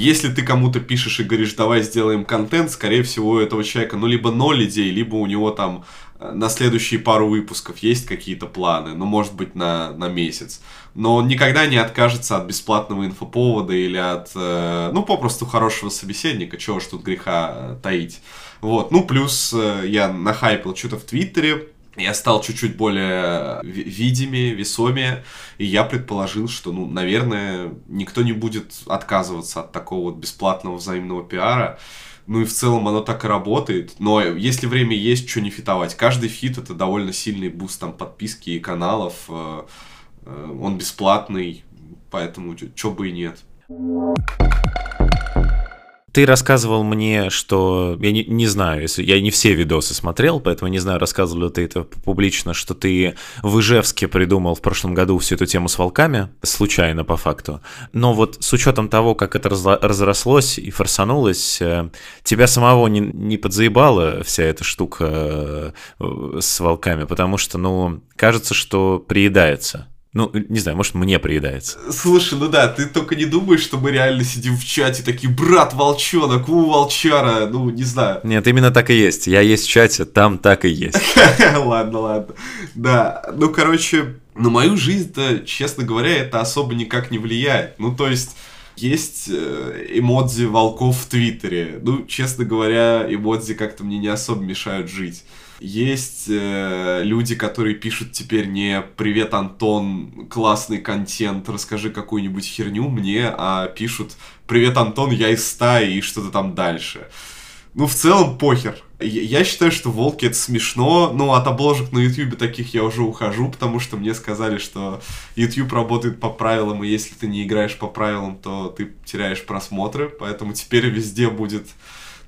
если ты кому-то пишешь и говоришь, давай сделаем контент, скорее всего, у этого человека, ну, либо ноль идей, либо у него там э, на следующие пару выпусков есть какие-то планы, ну, может быть, на, на месяц. Но он никогда не откажется от бесплатного инфоповода или от, э, ну, попросту хорошего собеседника, чего ж тут греха э, таить. Вот, ну, плюс э, я нахайпил что-то в Твиттере, я стал чуть-чуть более видимее, весомее, и я предположил, что, ну, наверное, никто не будет отказываться от такого вот бесплатного взаимного пиара. Ну и в целом оно так и работает. Но если время есть, что не фитовать. Каждый feat это довольно сильный буст там подписки и каналов. Э, э, он бесплатный, поэтому что бы и нет.
Ты рассказывал мне, что... Я не, не знаю, если я не все видосы смотрел, поэтому не знаю, рассказывал ли ты это публично, что ты в Ижевске придумал в прошлом году всю эту тему с волками, случайно по факту. Но вот с учетом того, как это разрослось и форсанулось, э, тебя самого не, не подзаебала вся эта штука э, с волками, потому что, ну, кажется, что приедается. Ну, не знаю, может, мне приедается.
Слушай, ну да, ты только не думаешь, что мы реально сидим в чате такие, брат волчонок, у волчара, ну, не знаю.
Нет, именно так и есть. Я есть в чате, там так и есть.
Ладно, ладно. Да, ну, короче, на мою жизнь-то, честно говоря, это особо никак не влияет. Ну, то есть... Есть э, эмодзи волков в Твиттере. Ну, честно говоря, эмодзи как-то мне не особо мешают жить. Есть э, люди, которые пишут теперь не «Привет, Антон, классный контент, расскажи какую-нибудь херню мне», а пишут «Привет, Антон, я из стаи» и что-то там дальше. Ну, в целом, похер. Я считаю, что волки это смешно, но от обложек на YouTube таких я уже ухожу, потому что мне сказали, что YouTube работает по правилам, и если ты не играешь по правилам, то ты теряешь просмотры, поэтому теперь везде будет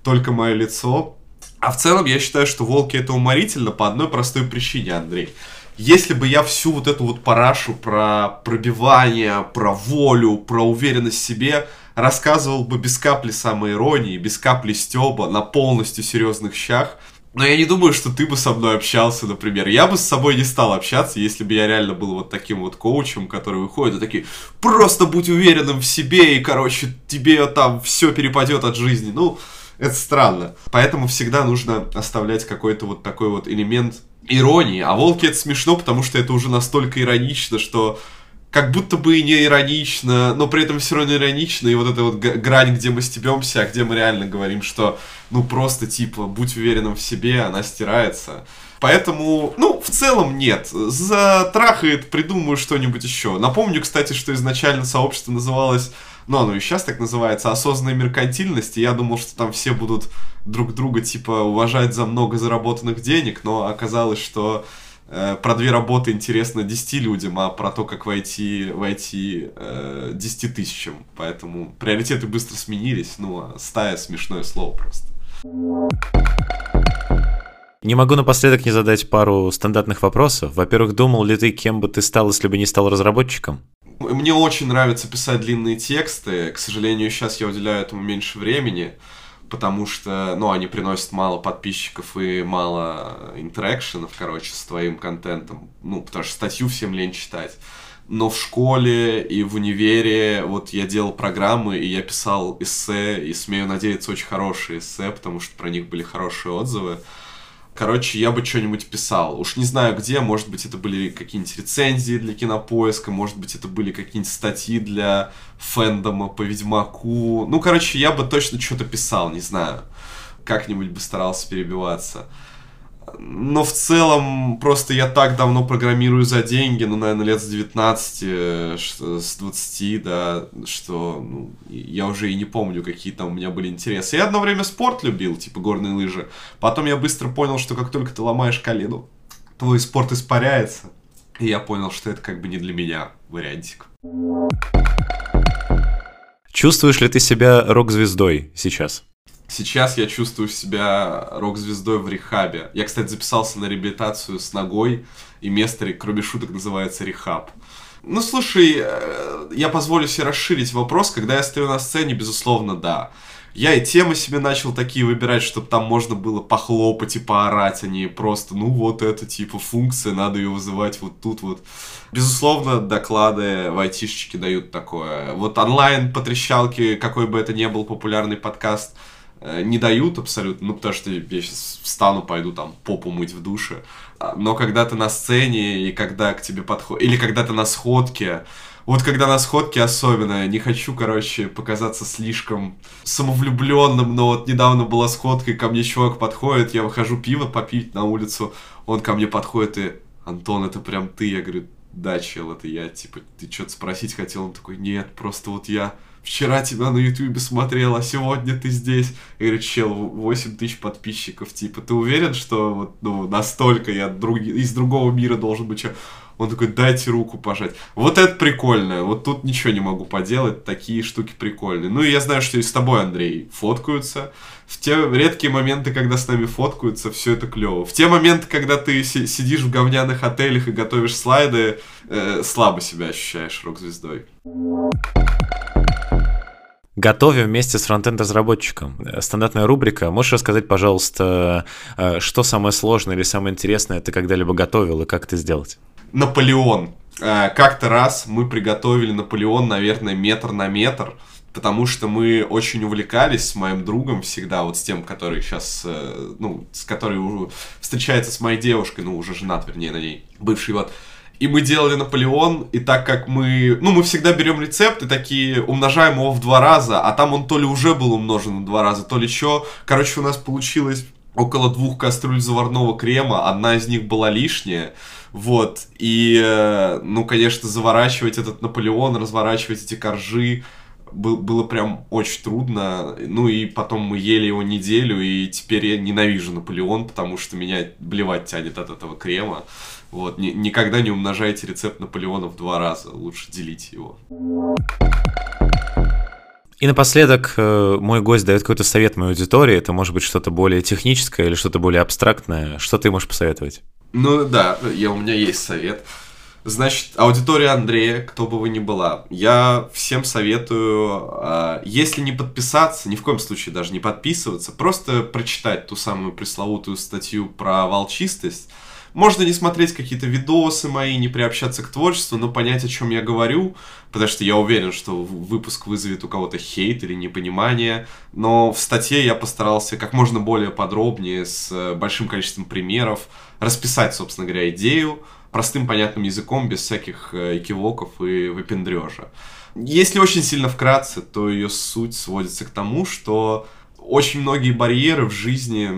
только мое лицо. А в целом я считаю, что волки это уморительно по одной простой причине, Андрей. Если бы я всю вот эту вот парашу про пробивание, про волю, про уверенность в себе рассказывал бы без капли самоиронии, без капли стеба, на полностью серьезных щах, но я не думаю, что ты бы со мной общался, например. Я бы с собой не стал общаться, если бы я реально был вот таким вот коучем, который выходит и такие, просто будь уверенным в себе, и, короче, тебе там все перепадет от жизни. Ну, это странно. Поэтому всегда нужно оставлять какой-то вот такой вот элемент иронии. А волки это смешно, потому что это уже настолько иронично, что как будто бы и не иронично, но при этом все равно иронично, и вот эта вот грань, где мы стебемся, а где мы реально говорим, что ну просто типа будь уверенным в себе, она стирается. Поэтому, ну, в целом нет. Затрахает, придумаю что-нибудь еще. Напомню, кстати, что изначально сообщество называлось ну, оно и сейчас так называется, осознанная меркантильность, и я думал, что там все будут друг друга, типа, уважать за много заработанных денег, но оказалось, что про две работы интересно 10 людям, а про то, как войти, войти э, 10 тысячам. Поэтому приоритеты быстро сменились, ну, а стая смешное слово просто.
Не могу напоследок не задать пару стандартных вопросов. Во-первых, думал ли ты, кем бы ты стал, если бы не стал разработчиком?
Мне очень нравится писать длинные тексты. К сожалению, сейчас я уделяю этому меньше времени, потому что, ну, они приносят мало подписчиков и мало интеракшенов, короче, с твоим контентом. Ну, потому что статью всем лень читать. Но в школе и в универе вот я делал программы, и я писал эссе, и смею надеяться, очень хорошие эссе, потому что про них были хорошие отзывы. Короче, я бы что-нибудь писал. Уж не знаю где, может быть, это были какие-нибудь рецензии для кинопоиска, может быть, это были какие-нибудь статьи для фэндома по Ведьмаку. Ну, короче, я бы точно что-то писал, не знаю. Как-нибудь бы старался перебиваться но в целом просто я так давно программирую за деньги, ну, наверное, лет с 19, э, с 20, да, что ну, я уже и не помню, какие там у меня были интересы. Я одно время спорт любил, типа горные лыжи. Потом я быстро понял, что как только ты ломаешь колено, твой спорт испаряется. И я понял, что это как бы не для меня вариантик.
Чувствуешь ли ты себя рок-звездой сейчас?
Сейчас я чувствую себя рок-звездой в рехабе. Я, кстати, записался на реабилитацию с ногой, и место, кроме шуток, называется рехаб. Ну, слушай, э, я позволю себе расширить вопрос. Когда я стою на сцене, безусловно, да. Я и темы себе начал такие выбирать, чтобы там можно было похлопать и поорать, а не просто, ну, вот это, типа, функция, надо ее вызывать вот тут вот. Безусловно, доклады в айтишечке дают такое. Вот онлайн-потрещалки, какой бы это ни был популярный подкаст – не дают абсолютно, ну, потому что я сейчас встану, пойду там попу мыть в душе. А, но когда ты на сцене, и когда к тебе подходит... Или когда ты на сходке, вот когда на сходке особенно, не хочу, короче, показаться слишком самовлюбленным, но вот недавно была сходка, и ко мне чувак подходит, я выхожу пиво попить на улицу, он ко мне подходит и, Антон, это прям ты? Я говорю, да, чел, это я, типа, ты что-то спросить хотел? Он такой, нет, просто вот я вчера тебя на ютубе смотрел, а сегодня ты здесь. Я говорю, чел, 8 тысяч подписчиков, типа, ты уверен, что вот, ну, настолько я друг... из другого мира должен быть? Он такой, дайте руку пожать. Вот это прикольно. Вот тут ничего не могу поделать. Такие штуки прикольные. Ну и я знаю, что и с тобой, Андрей, фоткаются. В те редкие моменты, когда с нами фоткаются, все это клево. В те моменты, когда ты си- сидишь в говняных отелях и готовишь слайды, э, слабо себя ощущаешь рок-звездой.
Готовим вместе с фронтенд-разработчиком. Стандартная рубрика. Можешь рассказать, пожалуйста, э, что самое сложное или самое интересное ты когда-либо готовил и как это сделать?
Наполеон. Э, как-то раз мы приготовили Наполеон, наверное, метр на метр, потому что мы очень увлекались с моим другом всегда, вот с тем, который сейчас, э, ну, с который встречается с моей девушкой, ну, уже женат, вернее, на ней, бывший вот. И мы делали Наполеон, и так как мы... Ну, мы всегда берем рецепт и такие умножаем его в два раза, а там он то ли уже был умножен в два раза, то ли что. Короче, у нас получилось около двух кастрюль заварного крема, одна из них была лишняя. Вот, и, э, ну, конечно, заворачивать этот Наполеон, разворачивать эти коржи, было прям очень трудно. Ну и потом мы ели его неделю, и теперь я ненавижу Наполеон, потому что меня блевать тянет от этого крема. Вот, ни, никогда не умножайте рецепт Наполеона в два раза, лучше делите его.
И напоследок э, мой гость дает какой-то совет моей аудитории. Это может быть что-то более техническое или что-то более абстрактное. Что ты можешь посоветовать?
Ну да, я, у меня есть совет. Значит, аудитория Андрея, кто бы вы ни была, я всем советую, э, если не подписаться, ни в коем случае даже не подписываться, просто прочитать ту самую пресловутую статью про волчистость, можно не смотреть какие-то видосы мои, не приобщаться к творчеству, но понять, о чем я говорю, потому что я уверен, что выпуск вызовет у кого-то хейт или непонимание. Но в статье я постарался как можно более подробнее, с э, большим количеством примеров, расписать, собственно говоря, идею простым понятным языком, без всяких э, экивоков и выпендрежа. Если очень сильно вкратце, то ее суть сводится к тому, что очень многие барьеры в жизни,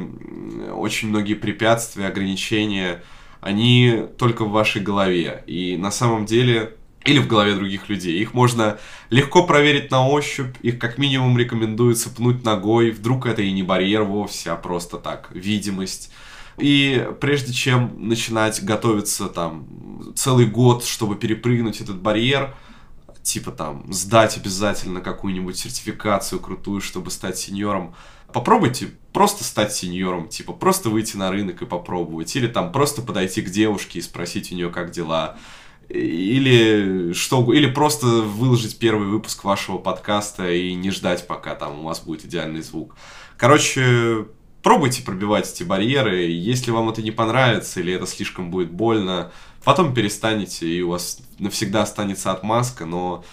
очень многие препятствия, ограничения, они только в вашей голове. И на самом деле или в голове других людей. Их можно легко проверить на ощупь, их как минимум рекомендуется пнуть ногой, вдруг это и не барьер вовсе, а просто так, видимость. И прежде чем начинать готовиться там целый год, чтобы перепрыгнуть этот барьер, типа там сдать обязательно какую-нибудь сертификацию крутую, чтобы стать сеньором, попробуйте просто стать сеньором, типа просто выйти на рынок и попробовать, или там просто подойти к девушке и спросить у нее, как дела, или что, или просто выложить первый выпуск вашего подкаста и не ждать, пока там у вас будет идеальный звук. Короче, пробуйте пробивать эти барьеры. Если вам это не понравится или это слишком будет больно, потом перестанете, и у вас навсегда останется отмазка, но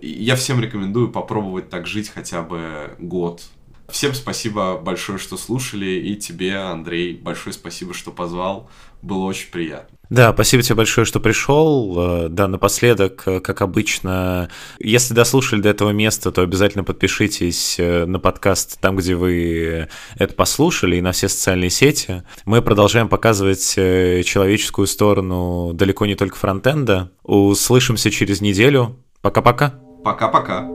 я всем рекомендую попробовать так жить хотя бы год. Всем спасибо большое, что слушали, и тебе, Андрей, большое спасибо, что позвал. Было очень приятно.
Да, спасибо тебе большое, что пришел. Э, да, напоследок, э, как обычно, если дослушали до этого места, то обязательно подпишитесь э, на подкаст там, где вы это послушали, и на все социальные сети. Мы продолжаем показывать человеческую сторону далеко не только фронтенда. Услышимся через неделю. Пока-пока.
Пока-пока.